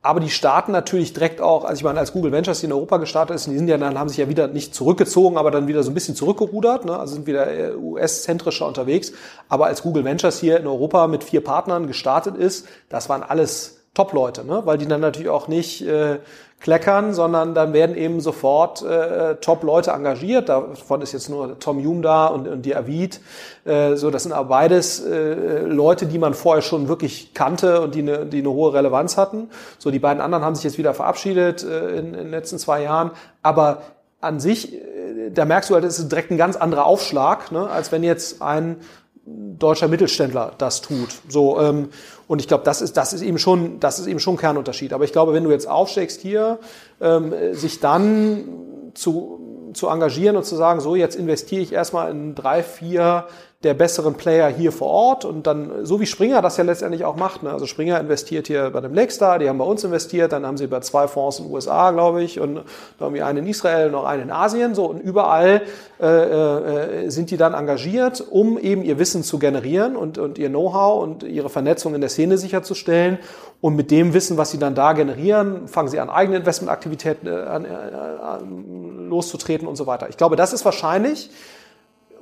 Aber die starten natürlich direkt auch, also ich meine, als Google Ventures hier in Europa gestartet ist, die sind ja dann, haben sich ja wieder nicht zurückgezogen, aber dann wieder so ein bisschen zurückgerudert, ne? also sind wieder äh, US-zentrischer unterwegs. Aber als Google Ventures hier in Europa mit vier Partnern gestartet ist, das waren alles Top-Leute, ne? weil die dann natürlich auch nicht äh, kleckern, sondern dann werden eben sofort äh, Top-Leute engagiert. Davon ist jetzt nur Tom Hume da und, und die Avid. Äh, so, das sind aber beides äh, Leute, die man vorher schon wirklich kannte und die eine, die eine hohe Relevanz hatten. So, die beiden anderen haben sich jetzt wieder verabschiedet äh, in, in den letzten zwei Jahren. Aber an sich, äh, da merkst du halt, es ist direkt ein ganz anderer Aufschlag, ne, als wenn jetzt ein deutscher Mittelständler das tut. So ähm, und ich glaube, das ist das ist eben schon das ist eben schon Kernunterschied. Aber ich glaube, wenn du jetzt aufsteigst hier, ähm, sich dann zu zu engagieren und zu sagen, so jetzt investiere ich erstmal in drei vier der besseren Player hier vor Ort und dann, so wie Springer das ja letztendlich auch macht, ne? also Springer investiert hier bei dem Lakestar, die haben bei uns investiert, dann haben sie bei zwei Fonds in den USA, glaube ich, und irgendwie einen in Israel, noch einen in Asien, so und überall äh, äh, sind die dann engagiert, um eben ihr Wissen zu generieren und, und ihr Know-how und ihre Vernetzung in der Szene sicherzustellen und mit dem Wissen, was sie dann da generieren, fangen sie an, eigene Investmentaktivitäten äh, an, äh, an, loszutreten und so weiter. Ich glaube, das ist wahrscheinlich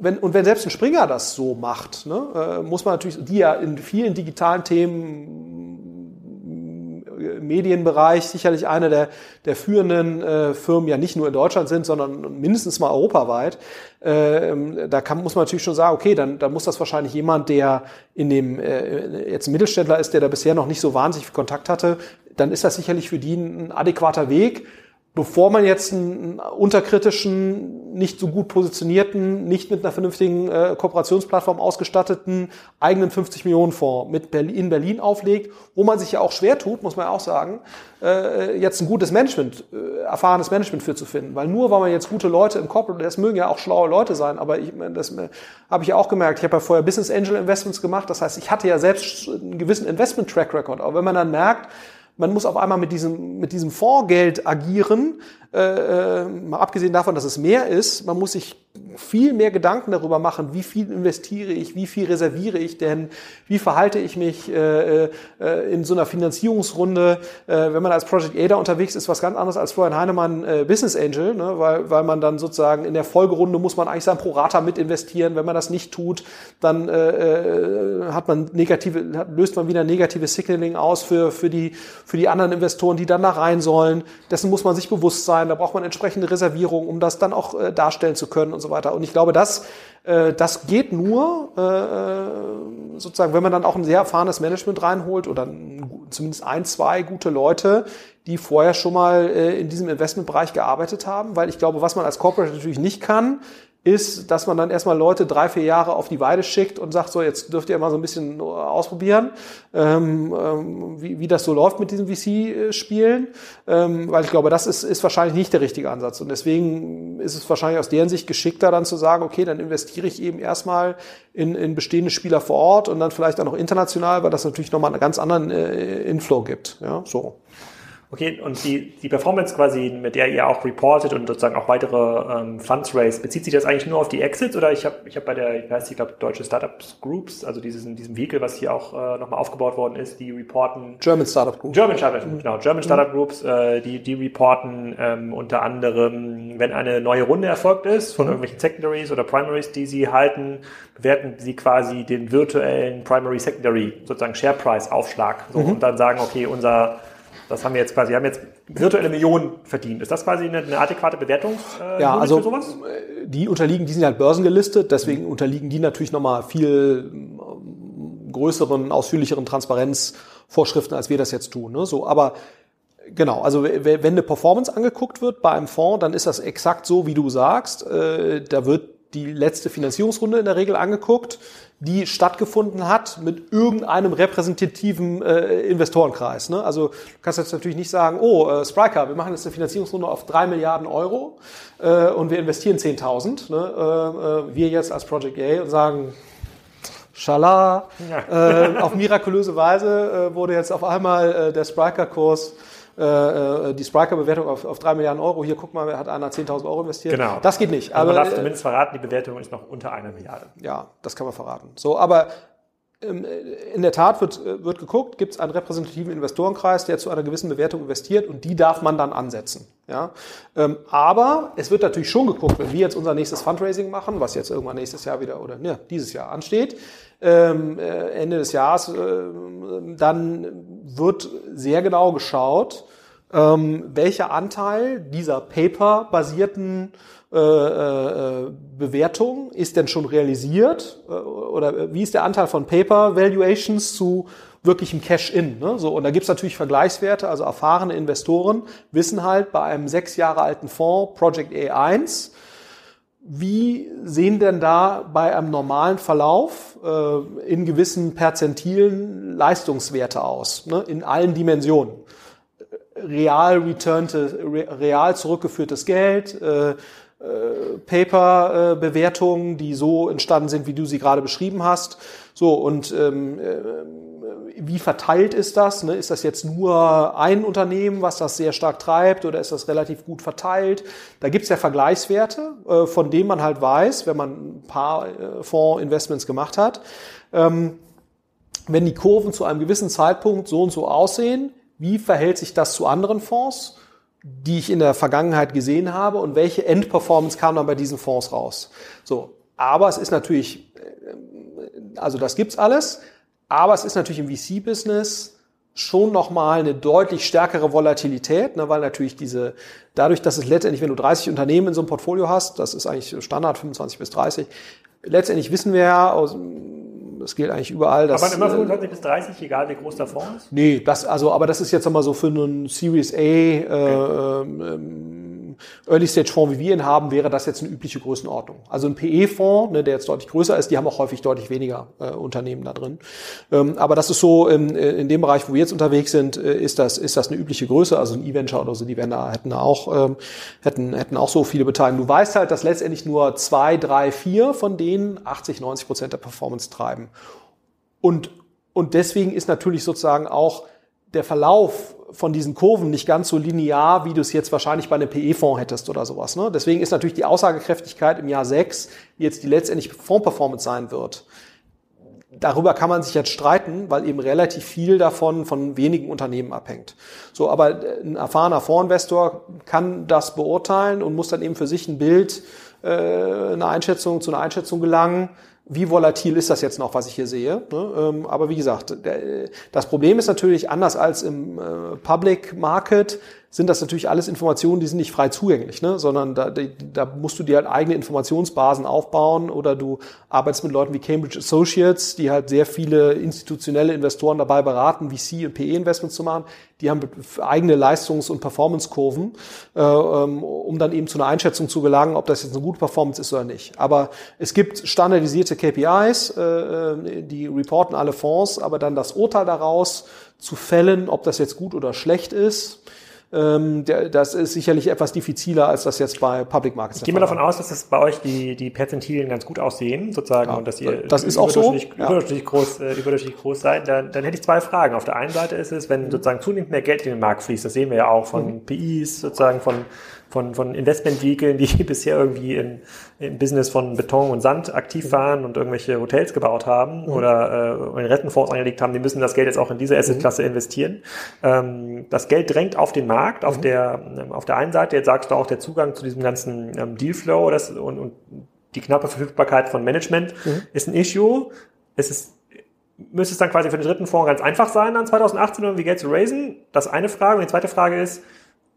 wenn, und wenn selbst ein Springer das so macht, ne, äh, muss man natürlich, die ja in vielen digitalen Themen äh, Medienbereich sicherlich eine der, der führenden äh, Firmen ja nicht nur in Deutschland sind, sondern mindestens mal europaweit. Äh, da kann, muss man natürlich schon sagen, okay, dann, dann muss das wahrscheinlich jemand, der in dem äh, jetzt Mittelständler ist, der da bisher noch nicht so wahnsinnig viel Kontakt hatte, dann ist das sicherlich für die ein adäquater Weg bevor man jetzt einen unterkritischen, nicht so gut positionierten, nicht mit einer vernünftigen äh, Kooperationsplattform ausgestatteten eigenen 50 Millionen Fonds mit Berlin, in Berlin auflegt, wo man sich ja auch schwer tut, muss man ja auch sagen, äh, jetzt ein gutes Management, äh, erfahrenes Management für zu finden. Weil nur weil man jetzt gute Leute im Corporate, das mögen ja auch schlaue Leute sein, aber ich, das äh, habe ich ja auch gemerkt, ich habe ja vorher Business Angel Investments gemacht, das heißt, ich hatte ja selbst einen gewissen Investment Track Record. Aber wenn man dann merkt, man muss auf einmal mit diesem, mit diesem Fondsgeld agieren, äh, äh, mal abgesehen davon, dass es mehr ist, man muss sich viel mehr Gedanken darüber machen, wie viel investiere ich, wie viel reserviere ich denn, wie verhalte ich mich äh, äh, in so einer Finanzierungsrunde. Äh, wenn man als Project Ada unterwegs ist, was ganz anderes als Florian Heinemann äh, Business Angel, ne? weil, weil man dann sozusagen in der Folgerunde muss man eigentlich sein Prorata mit investieren. Wenn man das nicht tut, dann äh, äh hat man negative, hat, löst man wieder negatives Signaling aus für, für, die, für die anderen Investoren, die dann da rein sollen. Dessen muss man sich bewusst sein da braucht man entsprechende Reservierungen, um das dann auch äh, darstellen zu können und so weiter. Und ich glaube, das, äh, das geht nur, äh, äh sozusagen, wenn man dann auch ein sehr erfahrenes Management reinholt oder zumindest ein, zwei gute Leute, die vorher schon mal äh, in diesem Investmentbereich gearbeitet haben, weil ich glaube, was man als Corporate natürlich nicht kann, ist, dass man dann erstmal Leute drei, vier Jahre auf die Weide schickt und sagt, so, jetzt dürft ihr mal so ein bisschen ausprobieren, ähm, ähm, wie, wie das so läuft mit diesem VC-Spielen, ähm, weil ich glaube, das ist, ist wahrscheinlich nicht der richtige Ansatz. Und deswegen ist es wahrscheinlich aus deren Sicht geschickter, dann zu sagen, okay, dann investiere ich eben erstmal in, in bestehende Spieler vor Ort und dann vielleicht auch noch international, weil das natürlich nochmal einen ganz anderen äh, Inflow gibt. Ja, so. Okay, und die, die Performance quasi, mit der ihr auch reportet und sozusagen auch weitere ähm, Funds raise, bezieht sich das eigentlich nur auf die Exits oder ich habe ich hab bei der, ich weiß nicht, ich glaube, Deutsche Startups Groups, also dieses, diesem Vehicle, was hier auch äh, nochmal aufgebaut worden ist, die reporten. German Startup Groups. German Startup, mhm. genau, German Startup. Groups, äh, die, die reporten ähm, unter anderem, wenn eine neue Runde erfolgt ist von mhm. irgendwelchen Secondaries oder Primaries, die sie halten, bewerten sie quasi den virtuellen Primary Secondary, sozusagen Share Price Aufschlag. So, mhm. Und dann sagen, okay, unser das haben wir jetzt quasi, wir haben jetzt virtuelle Millionen verdient. Ist das quasi eine, eine adäquate Bewertung äh, ja, also, für sowas? Die unterliegen, die sind halt börsengelistet, deswegen mhm. unterliegen die natürlich nochmal viel ähm, größeren, ausführlicheren Transparenzvorschriften, als wir das jetzt tun. Ne? So, aber Genau, also wenn eine Performance angeguckt wird bei einem Fonds, dann ist das exakt so, wie du sagst. Äh, da wird die letzte Finanzierungsrunde in der Regel angeguckt die stattgefunden hat mit irgendeinem repräsentativen äh, Investorenkreis. Ne? Also du kannst jetzt natürlich nicht sagen, oh, äh, Spryker, wir machen jetzt eine Finanzierungsrunde auf drei Milliarden Euro äh, und wir investieren 10.000. Ne? Äh, äh, wir jetzt als Project A und sagen, Schala, ja. äh, auf mirakulöse Weise äh, wurde jetzt auf einmal der Spryker-Kurs äh, äh, die Spriker-Bewertung auf, auf 3 Milliarden Euro. Hier, guck mal, hat einer 10.000 Euro investiert. Genau. Das geht nicht. Also aber man darf zumindest verraten, die Bewertung ist noch unter einer Milliarde. Ja, das kann man verraten. So, aber ähm, in der Tat wird, äh, wird geguckt, gibt es einen repräsentativen Investorenkreis, der zu einer gewissen Bewertung investiert und die darf man dann ansetzen. Ja? Ähm, aber es wird natürlich schon geguckt, wenn wir jetzt unser nächstes Fundraising machen, was jetzt irgendwann nächstes Jahr wieder oder ne, dieses Jahr ansteht, ähm, äh, Ende des Jahres, dann wird sehr genau geschaut, welcher Anteil dieser Paper-basierten äh, äh, Bewertung ist denn schon realisiert äh, oder wie ist der Anteil von Paper Valuations zu wirklichem Cash-In. Ne? So, und da gibt's natürlich Vergleichswerte, also erfahrene Investoren wissen halt bei einem sechs Jahre alten Fonds, Project A1, wie sehen denn da bei einem normalen Verlauf äh, in gewissen Perzentilen Leistungswerte aus, ne? in allen Dimensionen? Real returnte, real zurückgeführtes Geld, äh, äh, Paper-Bewertungen, die so entstanden sind, wie du sie gerade beschrieben hast. So, und ähm, äh, wie verteilt ist das? Ne? Ist das jetzt nur ein Unternehmen, was das sehr stark treibt, oder ist das relativ gut verteilt? Da gibt's ja Vergleichswerte, äh, von denen man halt weiß, wenn man ein paar äh, Fondsinvestments gemacht hat. Ähm, wenn die Kurven zu einem gewissen Zeitpunkt so und so aussehen, wie verhält sich das zu anderen Fonds? Die ich in der Vergangenheit gesehen habe und welche Endperformance kam dann bei diesen Fonds raus. So, aber es ist natürlich, äh, also das gibt's alles, aber es ist natürlich im VC-Business schon nochmal eine deutlich stärkere Volatilität, ne, weil natürlich diese, dadurch, dass es letztendlich, wenn du 30 Unternehmen in so einem Portfolio hast, das ist eigentlich Standard 25 bis 30, letztendlich wissen wir ja aus das gilt eigentlich überall. Dass, aber immer 25 äh, bis 30, egal wie groß der Fonds ist? Nee, das, also, aber das ist jetzt einmal so für einen Series A äh, okay. ähm, Early-Stage-Fonds, wie wir ihn haben, wäre das jetzt eine übliche Größenordnung. Also ein PE-Fonds, ne, der jetzt deutlich größer ist, die haben auch häufig deutlich weniger äh, Unternehmen da drin. Ähm, aber das ist so, in, in dem Bereich, wo wir jetzt unterwegs sind, äh, ist das, ist das eine übliche Größe. Also ein E-Venture oder so, die da, hätten auch, ähm, hätten, hätten auch so viele Beteiligungen. Du weißt halt, dass letztendlich nur zwei, drei, vier von denen 80, 90 Prozent der Performance treiben. Und, und deswegen ist natürlich sozusagen auch der Verlauf von diesen Kurven nicht ganz so linear, wie du es jetzt wahrscheinlich bei einem PE-Fonds hättest oder sowas. Ne? Deswegen ist natürlich die Aussagekräftigkeit im Jahr 6, wie jetzt die letztendliche Fondsperformance sein wird. Darüber kann man sich jetzt streiten, weil eben relativ viel davon von wenigen Unternehmen abhängt. So, aber ein erfahrener Fondsinvestor kann das beurteilen und muss dann eben für sich ein Bild, äh, eine Einschätzung zu einer Einschätzung gelangen wie volatil ist das jetzt noch, was ich hier sehe. Ne? Ähm, aber wie gesagt, das Problem ist natürlich anders als im äh, Public Market sind das natürlich alles Informationen, die sind nicht frei zugänglich, ne? sondern da, da musst du dir halt eigene Informationsbasen aufbauen oder du arbeitest mit Leuten wie Cambridge Associates, die halt sehr viele institutionelle Investoren dabei beraten, VC und PE-Investments zu machen. Die haben eigene Leistungs- und Performance-Kurven, äh, ähm, um dann eben zu einer Einschätzung zu gelangen, ob das jetzt eine gute Performance ist oder nicht. Aber es gibt standardisierte KPIs, äh, äh, die reporten alle Fonds, aber dann das Urteil daraus zu fällen, ob das jetzt gut oder schlecht ist, das ist sicherlich etwas diffiziler, als das jetzt bei Public Markets Ich gehe mal davon aus, dass es bei euch die, die Perzentilien ganz gut aussehen, sozusagen, ja, und dass ihr das ist auch so. Ja. überdurchschnittlich, groß, äh, überdurchschnittlich groß seid. Dann, dann hätte ich zwei Fragen. Auf der einen Seite ist es, wenn sozusagen zunehmend mehr Geld in den Markt fließt, das sehen wir ja auch von mhm. PIs, sozusagen von von, von Investmentvehikeln, die bisher irgendwie in, im Business von Beton und Sand aktiv waren und irgendwelche Hotels gebaut haben mhm. oder äh, in Rentenfonds angelegt haben, die müssen das Geld jetzt auch in diese Assetklasse investieren. Ähm, das Geld drängt auf den Markt, auf, mhm. der, ähm, auf der einen Seite, jetzt sagst du auch der Zugang zu diesem ganzen ähm, Dealflow das, und, und die knappe Verfügbarkeit von Management mhm. ist ein Issue. Es ist müsste es dann quasi für den dritten Fonds ganz einfach sein, dann 2018 irgendwie Geld zu raisen? Das eine Frage. Und die zweite Frage ist,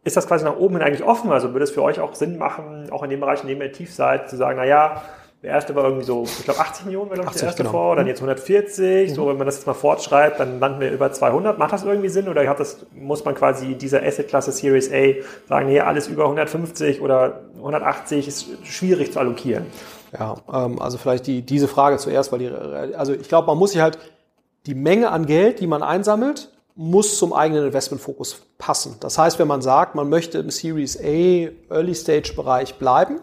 ist das quasi nach oben hin eigentlich offen? Also würde es für euch auch Sinn machen, auch in dem Bereich, in dem ihr tief seid, zu sagen, na ja, der erste war irgendwie so, ich glaube 80 Millionen war glaube ich der erste genau. vor, dann mhm. jetzt 140. Mhm. So, wenn man das jetzt mal fortschreibt, dann landen wir über 200. Macht das irgendwie Sinn oder hat das, muss man quasi dieser Asset-Klasse Series A sagen, nee, alles über 150 oder 180 ist schwierig zu allokieren? Ja, ähm, also vielleicht die, diese Frage zuerst, weil die, also ich glaube, man muss sich halt die Menge an Geld, die man einsammelt, muss zum eigenen Investmentfokus passen. Das heißt, wenn man sagt, man möchte im Series A Early Stage Bereich bleiben,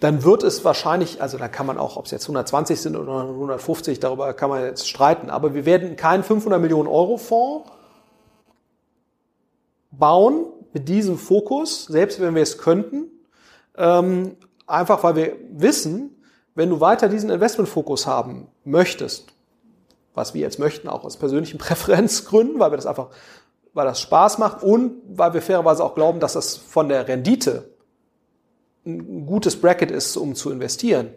dann wird es wahrscheinlich, also da kann man auch, ob es jetzt 120 sind oder 150, darüber kann man jetzt streiten, aber wir werden keinen 500 Millionen Euro Fonds bauen mit diesem Fokus, selbst wenn wir es könnten, ähm, einfach weil wir wissen, wenn du weiter diesen Investmentfokus haben möchtest, was wir jetzt möchten, auch aus persönlichen Präferenzgründen, weil wir das einfach, weil das Spaß macht und weil wir fairerweise auch glauben, dass das von der Rendite ein gutes Bracket ist, um zu investieren,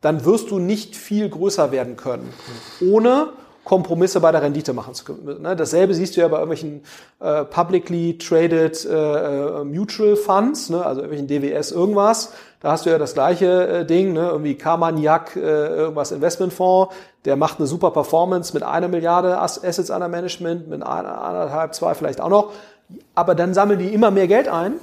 dann wirst du nicht viel größer werden können, ohne Kompromisse bei der Rendite machen zu können. Ne, dasselbe siehst du ja bei irgendwelchen äh, publicly traded äh, äh Mutual Funds, ne, also irgendwelchen DWS irgendwas. Da hast du ja das gleiche äh, Ding, ne, irgendwie Carmagnac, äh, irgendwas Investmentfonds, der macht eine super Performance mit einer Milliarde Assets under Management, mit einer, anderthalb, zwei vielleicht auch noch. Aber dann sammeln die immer mehr Geld ein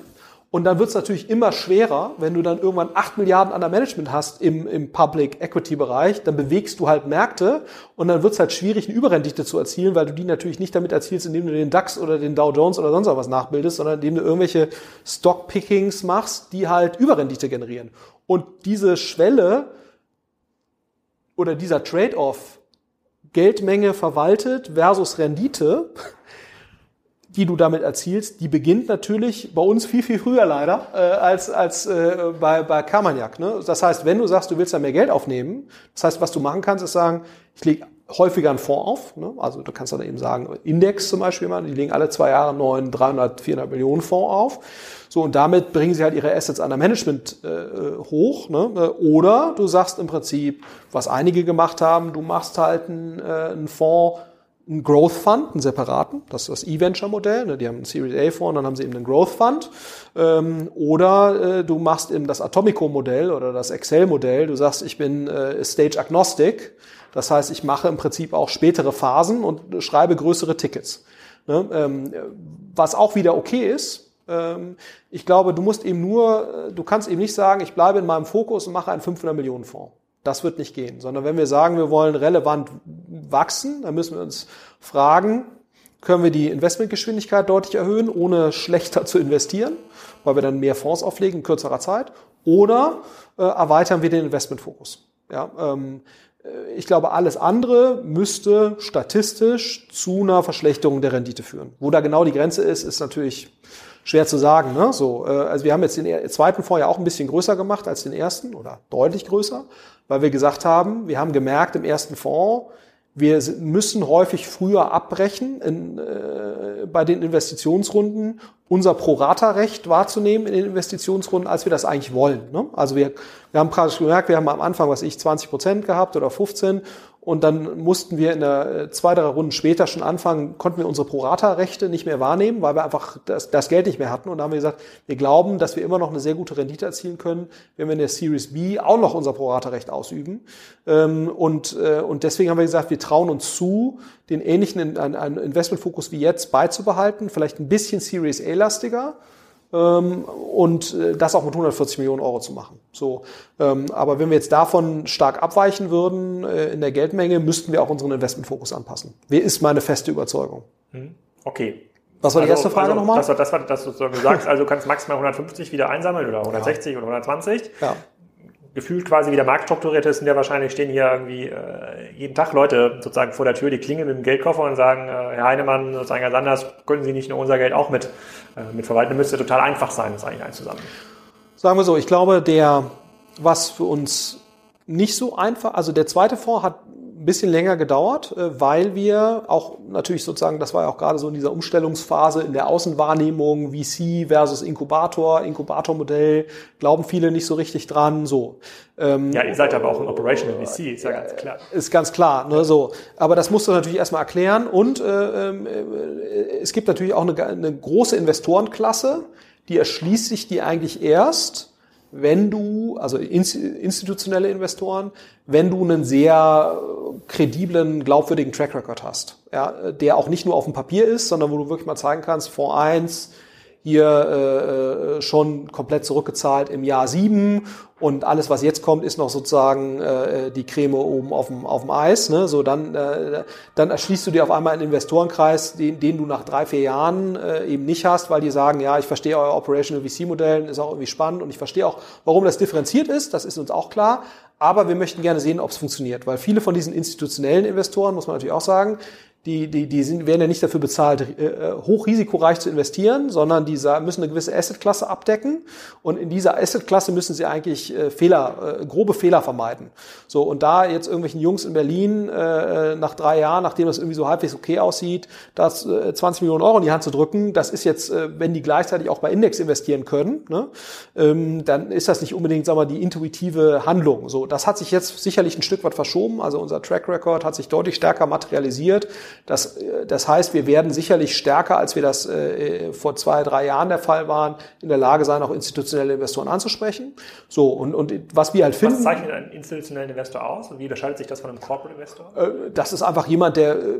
Und dann wird es natürlich immer schwerer, wenn du dann irgendwann 8 Milliarden an der Management hast im, im Public Equity Bereich, dann bewegst du halt Märkte und dann wird es halt schwierig, eine Überrendite zu erzielen, weil du die natürlich nicht damit erzielst, indem du den DAX oder den Dow Jones oder sonst was nachbildest, sondern indem du irgendwelche Stockpickings machst, die halt Überrendite generieren. Und diese Schwelle oder dieser Trade-off Geldmenge verwaltet versus Rendite, die du damit erzielst, die beginnt natürlich bei uns viel, viel früher leider äh, als, als äh, bei, bei Carmagnac. Ne? Das heißt, wenn du sagst, du willst da mehr Geld aufnehmen, das heißt, was du machen kannst, ist sagen, ich lege häufiger einen Fonds auf. Ne? Also du kannst dann eben sagen, Index zum Beispiel, die legen alle zwei Jahre einen neuen 300, 400 Millionen Fonds auf. So, und damit bringen sie halt ihre Assets an der Management äh, hoch. Ne? Oder du sagst im Prinzip, was einige gemacht haben, du machst halt einen, äh, einen Fonds, einen Growth Fund, einen separaten, das ist das E-Venture-Modell, ne? die haben einen Series A-Fonds, dann haben sie eben einen Growth Fund. Ähm, oder äh, du machst eben das Atomico-Modell oder das Excel-Modell, du sagst, ich bin äh, Stage-Agnostic, das heißt, ich mache im Prinzip auch spätere Phasen und schreibe größere Tickets. Ne? Ähm, was auch wieder okay ist, ähm, ich glaube, du musst eben nur, du kannst eben nicht sagen, ich bleibe in meinem Fokus und mache einen 500 Millionen Fonds. Das wird nicht gehen, sondern wenn wir sagen, wir wollen relevant wachsen, dann müssen wir uns fragen, können wir die Investmentgeschwindigkeit deutlich erhöhen, ohne schlechter zu investieren, weil wir dann mehr Fonds auflegen in kürzerer Zeit, oder äh, erweitern wir den Investmentfokus. Ja, ähm, äh, ich glaube, alles andere müsste statistisch zu einer Verschlechterung der Rendite führen. Wo da genau die Grenze ist, ist natürlich schwer zu sagen. Ne? So, äh, also wir haben jetzt den zweiten Fonds ja auch ein bisschen größer gemacht als den ersten oder deutlich größer, weil wir gesagt haben, wir haben gemerkt im ersten Fonds, wir müssen häufig früher abbrechen in, äh, bei den Investitionsrunden, unser Pro-Rata-Recht wahrzunehmen in den Investitionsrunden, als wir das eigentlich wollen. Ne? Also wir, wir haben praktisch gemerkt, wir haben am Anfang, was ich, 20 Prozent gehabt oder 15 und dann mussten wir in der äh, zwei, drei Runden später schon anfangen, konnten wir unsere Pro-Rata-Rechte nicht mehr wahrnehmen, weil wir einfach das, das Geld nicht mehr hatten. Und da haben wir gesagt, wir glauben, dass wir immer noch eine sehr gute Rendite erzielen können, wenn wir in der Series B auch noch unser Pro-Rata-Recht ausüben. Ähm, und, äh, und deswegen haben wir gesagt, wir trauen uns zu, den ähnlichen Investmentfokus wie jetzt beizubehalten, vielleicht ein bisschen Series A-lastiger und äh, das auch mit 140 Millionen Euro zu machen. So, ähm, aber wenn wir jetzt davon stark abweichen würden äh, in der Geldmenge, müssten wir auch unseren Investmentfokus anpassen. Wer ist meine feste Überzeugung? Hm, okay. Was war die also, erste Frage also, nochmal? Das war, das war das, was du sagst. Also du kannst maximal 150 wieder einsammeln oder 160 ja. oder 120. Ja gefühlt quasi wie der Markt strukturiert ist, sind ja wahrscheinlich stehen hier irgendwie äh, jeden Tag Leute sozusagen vor der Tür, die klingeln mit dem Geldkoffer und sagen, äh, Herr Heinemann, sozusagen ganz anders, können Sie nicht nur unser Geld auch mit, mit verwalten? Müsste total einfach sein, das eigentlich einzusammeln. Sagen wir so, ich glaube, der, was für uns nicht so einfach, also der zweite Fonds hat bisschen länger gedauert, äh, weil wir auch natürlich sozusagen, das war ja auch gerade so in dieser Umstellungsphase in der Außenwahrnehmung, VC versus Inkubator, Inkubatormodell, glauben viele nicht so richtig dran, so. Ähm, ja, ihr seid aber auch ein Operational VC, ist ja ganz klar. Ist ganz klar, ne, so. Aber das musst du natürlich erstmal erklären und äh, äh, es gibt natürlich auch eine, eine große Investorenklasse, die erschließt sich die eigentlich erst, wenn du, also institutionelle Investoren, wenn du einen sehr krediblen, glaubwürdigen Track Record hast, ja, der auch nicht nur auf dem Papier ist, sondern wo du wirklich mal zeigen kannst, Fonds 1 hier äh, äh, schon komplett zurückgezahlt im Jahr sieben und alles, was jetzt kommt, ist noch sozusagen äh, die Creme oben auf dem, auf dem Eis. Ne? So, dann, äh, dann erschließt du dir auf einmal einen Investorenkreis, den, den du nach drei, vier Jahren äh, eben nicht hast, weil die sagen, ja, ich verstehe euer Operational VC-Modell, ist auch irgendwie spannend und ich verstehe auch, warum das differenziert ist, das ist uns auch klar. Aber wir möchten gerne sehen, ob es funktioniert, weil viele von diesen institutionellen Investoren, muss man natürlich auch sagen, die, die, die sind, werden ja nicht dafür bezahlt, äh, äh, hochrisikoreich zu investieren, sondern die müssen eine gewisse Assetklasse abdecken und in dieser Assetklasse müssen sie eigentlich äh, Fehler, grobe Fehler vermeiden. So und da jetzt irgendwelchen Jungs in Berlin nach drei Jahren, nachdem das irgendwie so halbwegs okay aussieht, das äh, 20 Millionen Euro in die Hand zu drücken, das ist jetzt, wenn die gleichzeitig auch bei Index investieren können, ne, ähm, dann ist das nicht unbedingt, sagen wir, die intuitive Handlung. So, das hat sich jetzt sicherlich ein Stück weit verschoben. Also unser Track Record hat sich deutlich stärker materialisiert. Das, das heißt, wir werden sicherlich stärker, als wir das äh, vor zwei, drei Jahren der Fall waren, in der Lage sein, auch institutionelle Investoren anzusprechen. So, und, und was wir halt finden. Was zeichnet einen institutionellen Investor aus? Und wie unterscheidet sich das von einem Corporate Investor? Äh, das ist einfach jemand, der äh,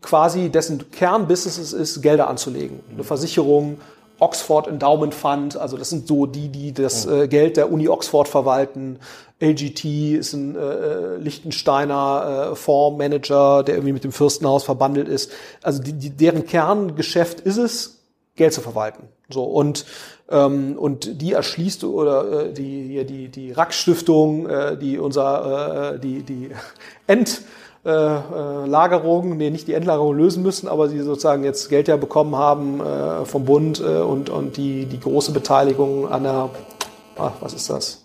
quasi dessen Kernbusiness ist, Gelder anzulegen. Eine Versicherung, Oxford Endowment Fund, also das sind so die, die das äh, Geld der Uni Oxford verwalten. LGT ist ein äh, Lichtensteiner äh, Fondsmanager, der irgendwie mit dem Fürstenhaus verbandelt ist. Also die, die, deren Kerngeschäft ist es, Geld zu verwalten. So und ähm, und die erschließt oder äh, die hier die die Rack Stiftung, äh, die unser äh, die die End äh, äh, Lagerung, nee, nicht die Endlagerung lösen müssen, aber sie sozusagen jetzt Geld ja bekommen haben äh, vom Bund äh, und, und die, die große Beteiligung an der, ach, was ist das?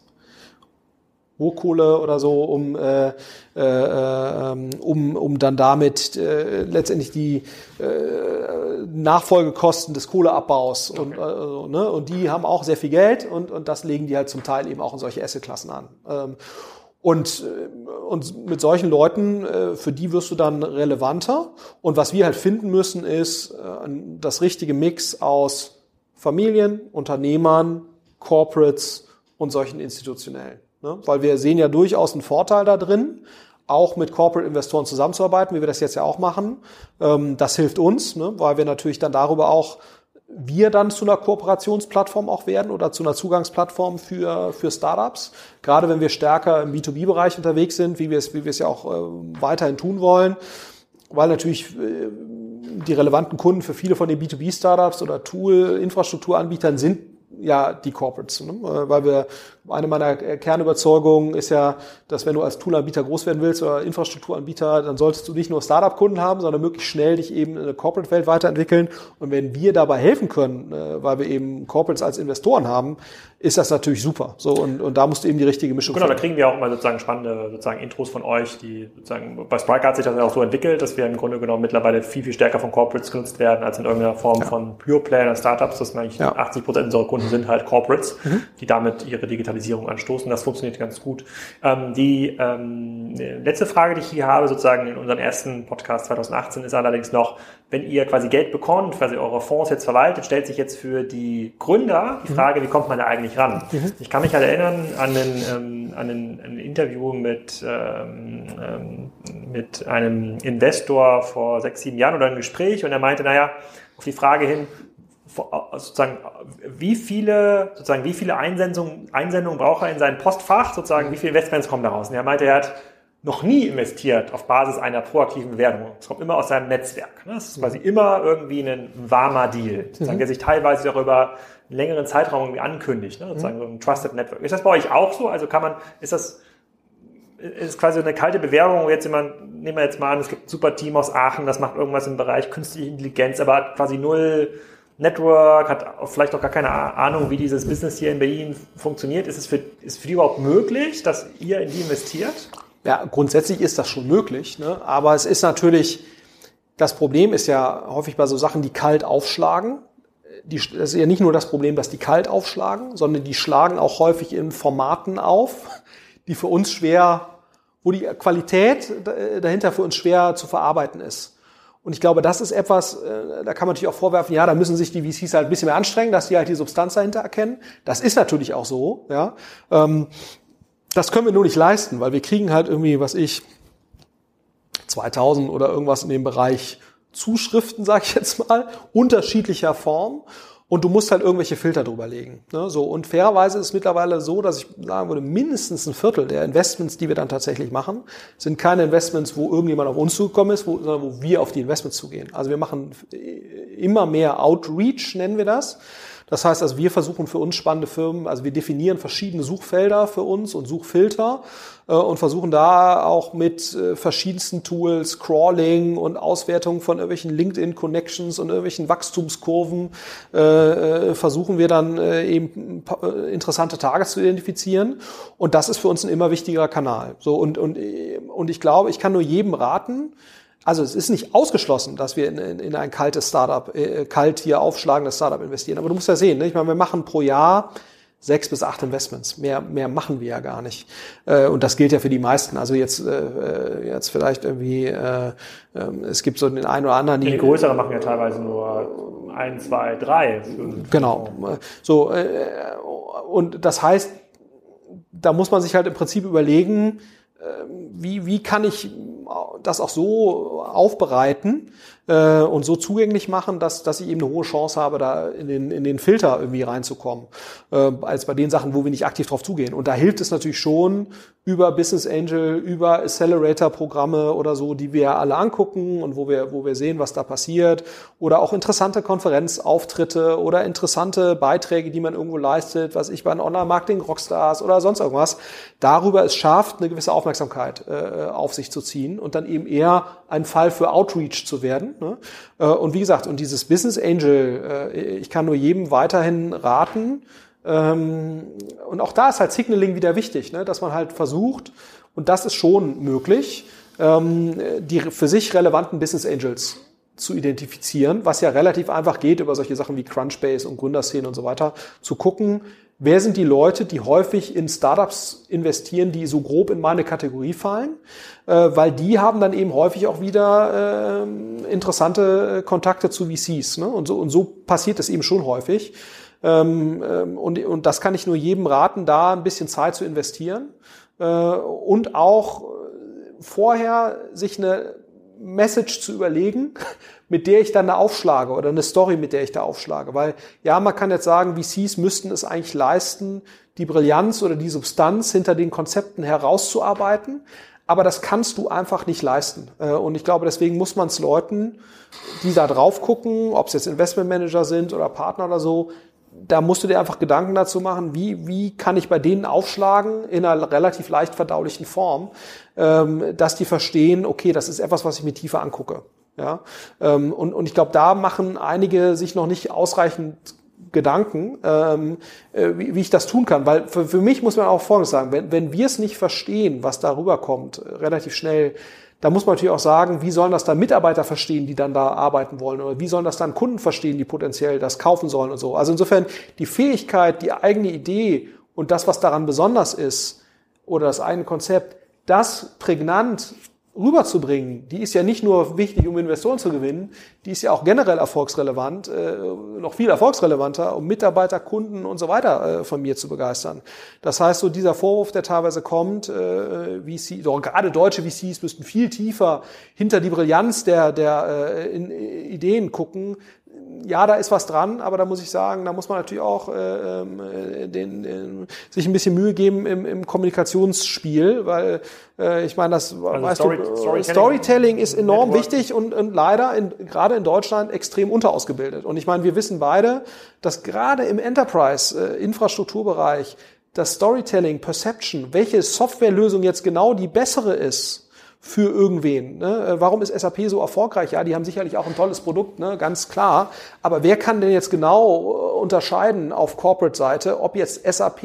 Rohkohle oder so, um, äh, äh, um, um dann damit äh, letztendlich die äh, Nachfolgekosten des Kohleabbaus und, okay. äh, ne? und die haben auch sehr viel Geld und, und das legen die halt zum Teil eben auch in solche Assetklassen an. Ähm, und, äh, und mit solchen Leuten, äh, für die wirst du dann relevanter. Und was wir halt finden müssen, ist äh, das richtige Mix aus Familien, Unternehmern, Corporates und solchen institutionellen. Ne? Weil wir sehen ja durchaus einen Vorteil da drin, auch mit Corporate-Investoren zusammenzuarbeiten, wie wir das jetzt ja auch machen. Ähm, das hilft uns, ne? weil wir natürlich dann darüber auch wir dann zu einer Kooperationsplattform auch werden oder zu einer Zugangsplattform für, für Startups. Gerade wenn wir stärker im B2B-Bereich unterwegs sind, wie wir es, wie wir es ja auch äh, weiterhin tun wollen, weil natürlich äh, die relevanten Kunden für viele von den B2B-Startups oder Tool-Infrastrukturanbietern sind ja die Corporates, ne? Äh, weil wir eine meiner Kernüberzeugungen ist ja, dass wenn du als Toolanbieter groß werden willst oder Infrastrukturanbieter, dann solltest du nicht nur Startup-Kunden haben, sondern möglichst schnell dich eben in der Corporate-Welt weiterentwickeln. Und wenn wir dabei helfen können, äh, weil wir eben Corporates als Investoren haben, ist das natürlich super. So und, und da musst du eben die richtige Mischung Genau, finden. da kriegen wir auch immer sozusagen spannende sozusagen Intros von euch, die sozusagen bei Spriker hat sich das ja auch so entwickelt, dass wir im Grunde genommen mittlerweile viel viel stärker von Corporates genutzt werden als in irgendeiner Form ja. von Pure Player Startups. Das eigentlich ja. 80 Prozent unserer Kunden sind halt Corporates, mhm. die damit ihre Digitalisierung anstoßen. Das funktioniert ganz gut. Ähm, die ähm, letzte Frage, die ich hier habe, sozusagen in unserem ersten Podcast 2018, ist allerdings noch, wenn ihr quasi Geld bekommt, quasi eure Fonds jetzt verwaltet, stellt sich jetzt für die Gründer die mhm. Frage, mhm. wie kommt man da eigentlich ran? Mhm. Ich kann mich halt erinnern an ein, ähm, an ein, ein Interview mit, ähm, ähm, mit einem Investor vor sechs, sieben Jahren oder ein Gespräch und er meinte, naja, auf die Frage hin, sozusagen, wie viele, sozusagen, wie viele Einsendungen, Einsendungen braucht er in sein Postfach, sozusagen, wie viele Investments kommen daraus? Und er meinte, er hat noch nie investiert auf Basis einer proaktiven Bewertung. Es kommt immer aus seinem Netzwerk. Ne? Es ist quasi immer irgendwie ein warmer Deal, mhm. der sich teilweise auch über einen längeren Zeitraum irgendwie ankündigt, ne? sozusagen so ein Trusted Network. Ist das bei euch auch so? Also kann man, ist das, ist quasi eine kalte Bewerbung, wo jetzt jemand, nehmen wir jetzt mal an, es gibt ein super Team aus Aachen, das macht irgendwas im Bereich künstliche Intelligenz, aber hat quasi null Network, hat vielleicht auch gar keine Ahnung, wie dieses Business hier in Berlin funktioniert. Ist es für, ist für die überhaupt möglich, dass ihr in die investiert? Ja, grundsätzlich ist das schon möglich, ne? aber es ist natürlich, das Problem ist ja häufig bei so Sachen, die kalt aufschlagen. Die, das ist ja nicht nur das Problem, dass die kalt aufschlagen, sondern die schlagen auch häufig in Formaten auf, die für uns schwer, wo die Qualität dahinter für uns schwer zu verarbeiten ist. Und ich glaube, das ist etwas, äh, da kann man natürlich auch vorwerfen, ja, da müssen sich die VCs halt ein bisschen mehr anstrengen, dass die halt die Substanz dahinter erkennen. Das ist natürlich auch so, ja. Ähm, das können wir nur nicht leisten, weil wir kriegen halt irgendwie, was ich, 2000 oder irgendwas in dem Bereich Zuschriften, sag ich jetzt mal, unterschiedlicher Form. Und du musst halt irgendwelche Filter drüber legen. Ne? So, und fairerweise ist es mittlerweile so, dass ich sagen würde, mindestens ein Viertel der Investments, die wir dann tatsächlich machen, sind keine Investments, wo irgendjemand auf uns zugekommen ist, wo, sondern wo wir auf die Investments zugehen. Also wir machen immer mehr Outreach, nennen wir das. Das heißt also, wir versuchen für uns spannende Firmen, also wir definieren verschiedene Suchfelder für uns und Suchfilter äh, und versuchen da auch mit äh, verschiedensten Tools, Crawling und Auswertung von irgendwelchen LinkedIn-Connections und irgendwelchen Wachstumskurven, äh, versuchen wir dann eben interessante Targets zu identifizieren. Und das ist für uns ein immer wichtigerer Kanal. So und, und, und ich glaube, ich kann nur jedem raten, also es ist nicht ausgeschlossen, dass wir in, in, in ein kaltes Startup, äh, kalt hier aufschlagendes Startup investieren. Aber du musst ja sehen, ne? ich meine, wir machen pro Jahr sechs bis acht Investments. Mehr, mehr machen wir ja gar nicht. Äh, und das gilt ja für die meisten. Also jetzt, äh, jetzt vielleicht irgendwie, äh, äh, es gibt so den einen oder anderen, die. Die größere machen ja teilweise nur ein, zwei, drei. Genau. So, äh, und das heißt, da muss man sich halt im Prinzip überlegen, äh, wie, wie kann ich das auch so aufbereiten, äh, und so zugänglich machen, dass, dass ich eben eine hohe Chance habe, da in den, in den Filter irgendwie reinzukommen, äh, als bei den Sachen, wo wir nicht aktiv drauf zugehen. Und da hilft es natürlich schon, über Business Angel, über Accelerator-Programme oder so, die wir alle angucken und wo wir, wo wir sehen, was da passiert. Oder auch interessante Konferenzauftritte oder interessante Beiträge, die man irgendwo leistet, was ich bei den Online-Marketing-Rockstars oder sonst irgendwas. Darüber es schafft, eine gewisse Aufmerksamkeit äh, auf sich zu ziehen und dann eben eher ein Fall für Outreach zu werden. Ne? Äh, und wie gesagt, und dieses Business Angel, äh, ich kann nur jedem weiterhin raten, und auch da ist halt Signaling wieder wichtig, ne? dass man halt versucht, und das ist schon möglich, ähm, die für sich relevanten Business Angels zu identifizieren, was ja relativ einfach geht über solche Sachen wie Crunchbase und Gründerszene und so weiter, zu gucken, wer sind die Leute, die häufig in Startups investieren, die so grob in meine Kategorie fallen, äh, weil die haben dann eben häufig auch wieder äh, interessante Kontakte zu VCs. Ne? Und, so, und so passiert es eben schon häufig. Ähm, ähm, und, und das kann ich nur jedem raten, da ein bisschen Zeit zu investieren äh, und auch vorher sich eine Message zu überlegen, mit der ich dann da aufschlage oder eine Story, mit der ich da aufschlage. Weil ja, man kann jetzt sagen, VCs müssten es eigentlich leisten, die Brillanz oder die Substanz hinter den Konzepten herauszuarbeiten. Aber das kannst du einfach nicht leisten. Äh, und ich glaube, deswegen muss man es Leuten, die da drauf gucken, ob es jetzt Investmentmanager sind oder Partner oder so, da musst du dir einfach Gedanken dazu machen, wie, wie kann ich bei denen aufschlagen in einer relativ leicht verdaulichen Form, ähm, dass die verstehen, okay, das ist etwas, was ich mir tiefer angucke. Ja? Ähm, und, und ich glaube, da machen einige sich noch nicht ausreichend Gedanken, ähm, äh, wie, wie ich das tun kann. Weil für, für mich muss man auch Folgendes sagen, wenn, wenn wir es nicht verstehen, was darüber kommt, relativ schnell, da muss man natürlich auch sagen, wie sollen das dann Mitarbeiter verstehen, die dann da arbeiten wollen? Oder wie sollen das dann Kunden verstehen, die potenziell das kaufen sollen und so? Also insofern die Fähigkeit, die eigene Idee und das, was daran besonders ist, oder das eigene Konzept, das prägnant rüberzubringen, die ist ja nicht nur wichtig, um Investoren zu gewinnen, die ist ja auch generell erfolgsrelevant, äh, noch viel erfolgsrelevanter, um Mitarbeiter, Kunden und so weiter äh, von mir zu begeistern. Das heißt, so dieser Vorwurf, der teilweise kommt, äh, VC, doch gerade deutsche VCs müssten viel tiefer hinter die Brillanz der, der äh, in, Ideen gucken, ja, da ist was dran, aber da muss ich sagen, da muss man natürlich auch äh, ähm, äh, den, den, sich ein bisschen Mühe geben im, im Kommunikationsspiel, weil äh, ich meine, das also weißt Story, du, Storytelling, Storytelling ist enorm Network. wichtig und, und leider in, gerade in Deutschland extrem unterausgebildet. Und ich meine, wir wissen beide, dass gerade im Enterprise-Infrastrukturbereich äh, das Storytelling, Perception, welche Softwarelösung jetzt genau die bessere ist, für irgendwen. Ne? Äh, warum ist SAP so erfolgreich? Ja, die haben sicherlich auch ein tolles Produkt, ne? ganz klar. Aber wer kann denn jetzt genau äh, unterscheiden auf Corporate-Seite, ob jetzt SAP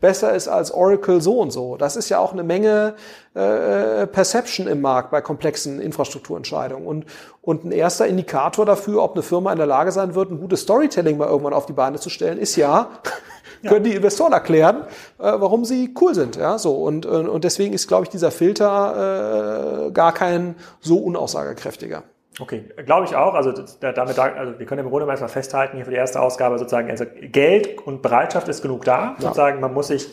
besser ist als Oracle so und so? Das ist ja auch eine Menge äh, Perception im Markt bei komplexen Infrastrukturentscheidungen. Und, und ein erster Indikator dafür, ob eine Firma in der Lage sein wird, ein gutes Storytelling mal irgendwann auf die Beine zu stellen, ist ja, ja. können die Investoren erklären, äh, warum sie cool sind. Ja, so und äh, und deswegen ist, glaube ich, dieser Filter äh, gar kein so unaussagekräftiger. Okay, glaube ich auch. Also damit, also wir können im Grunde mal festhalten hier für die erste Ausgabe sozusagen, also Geld und Bereitschaft ist genug da. Ja. Sozusagen, man muss sich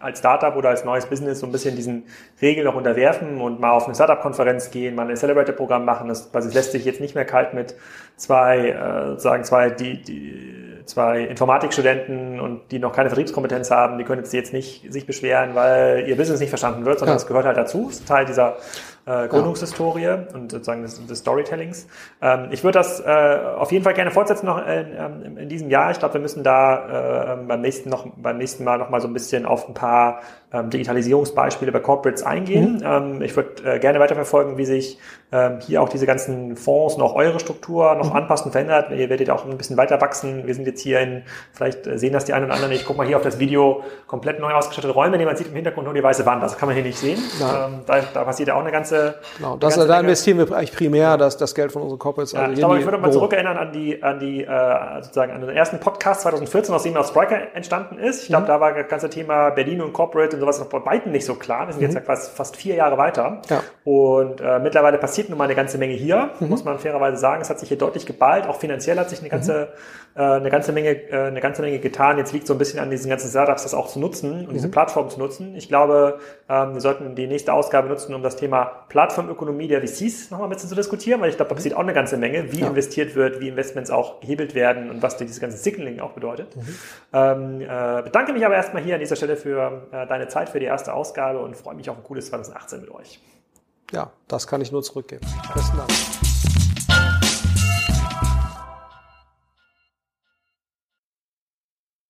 als Startup oder als neues Business so ein bisschen diesen Regeln noch unterwerfen und mal auf eine Startup-Konferenz gehen, mal ein Accelerator-Programm machen. Das, das lässt sich jetzt nicht mehr kalt mit zwei, äh, sozusagen zwei, die, die zwei Informatikstudenten und die noch keine Vertriebskompetenz haben, die können jetzt, jetzt nicht sich beschweren, weil ihr Business nicht verstanden wird, sondern ja. das gehört halt dazu, das ist Teil dieser äh, Gründungshistorie ja. und sozusagen des, des Storytellings. Ähm, ich würde das äh, auf jeden Fall gerne fortsetzen noch in, in, in diesem Jahr. Ich glaube, wir müssen da äh, beim nächsten noch beim nächsten Mal noch mal so ein bisschen auf ein paar ähm, Digitalisierungsbeispiele bei Corporates eingehen. Mhm. Ähm, ich würde äh, gerne weiterverfolgen, wie sich ähm, hier auch diese ganzen Fonds und auch eure Struktur noch mhm. anpassen, verändert. Ihr werdet auch ein bisschen weiter wachsen. Wir sind jetzt hier in, vielleicht äh, sehen das die einen oder anderen, ich gucke mal hier auf das Video, komplett neu ausgestattete Räume, die man sieht im Hintergrund nur die weiße Wand. Das kann man hier nicht sehen. Ähm, da, da passiert ja auch eine ganze... Genau, das, ganze da investieren wir eigentlich primär das, das Geld von unseren Corporates. Also ja, ich glaube, ich würde mal zurückerinnern an die, an die äh, sozusagen an den ersten Podcast 2014, aus dem aus Spriker entstanden ist. Ich glaube, mhm. da war das ganze Thema Berlin und Corporate und sowas noch bei beiden nicht so klar. Wir sind mhm. jetzt ja fast, fast vier Jahre weiter. Ja. Und äh, mittlerweile passiert nun mal eine ganze Menge hier, mhm. muss man fairerweise sagen. Es hat sich hier deutlich geballt. Auch finanziell hat sich eine ganze, mhm. äh, eine ganze Menge, äh, eine ganze Menge getan. Jetzt liegt so ein bisschen an diesen ganzen Startups, das auch zu nutzen und mhm. diese Plattform zu nutzen. Ich glaube, ähm, wir sollten die nächste Ausgabe nutzen, um das Thema Plattformökonomie der VCs nochmal ein bisschen zu diskutieren, weil ich glaube, da passiert auch eine ganze Menge, wie ja. investiert wird, wie Investments auch gehebelt werden und was dieses ganze Signaling auch bedeutet. Mhm. Ähm, äh, bedanke mich aber erstmal hier an dieser Stelle für äh, deine Zeit für die erste Ausgabe und freue mich auf ein cooles 2018 mit euch. Ja, das kann ich nur zurückgeben. Besten Dank.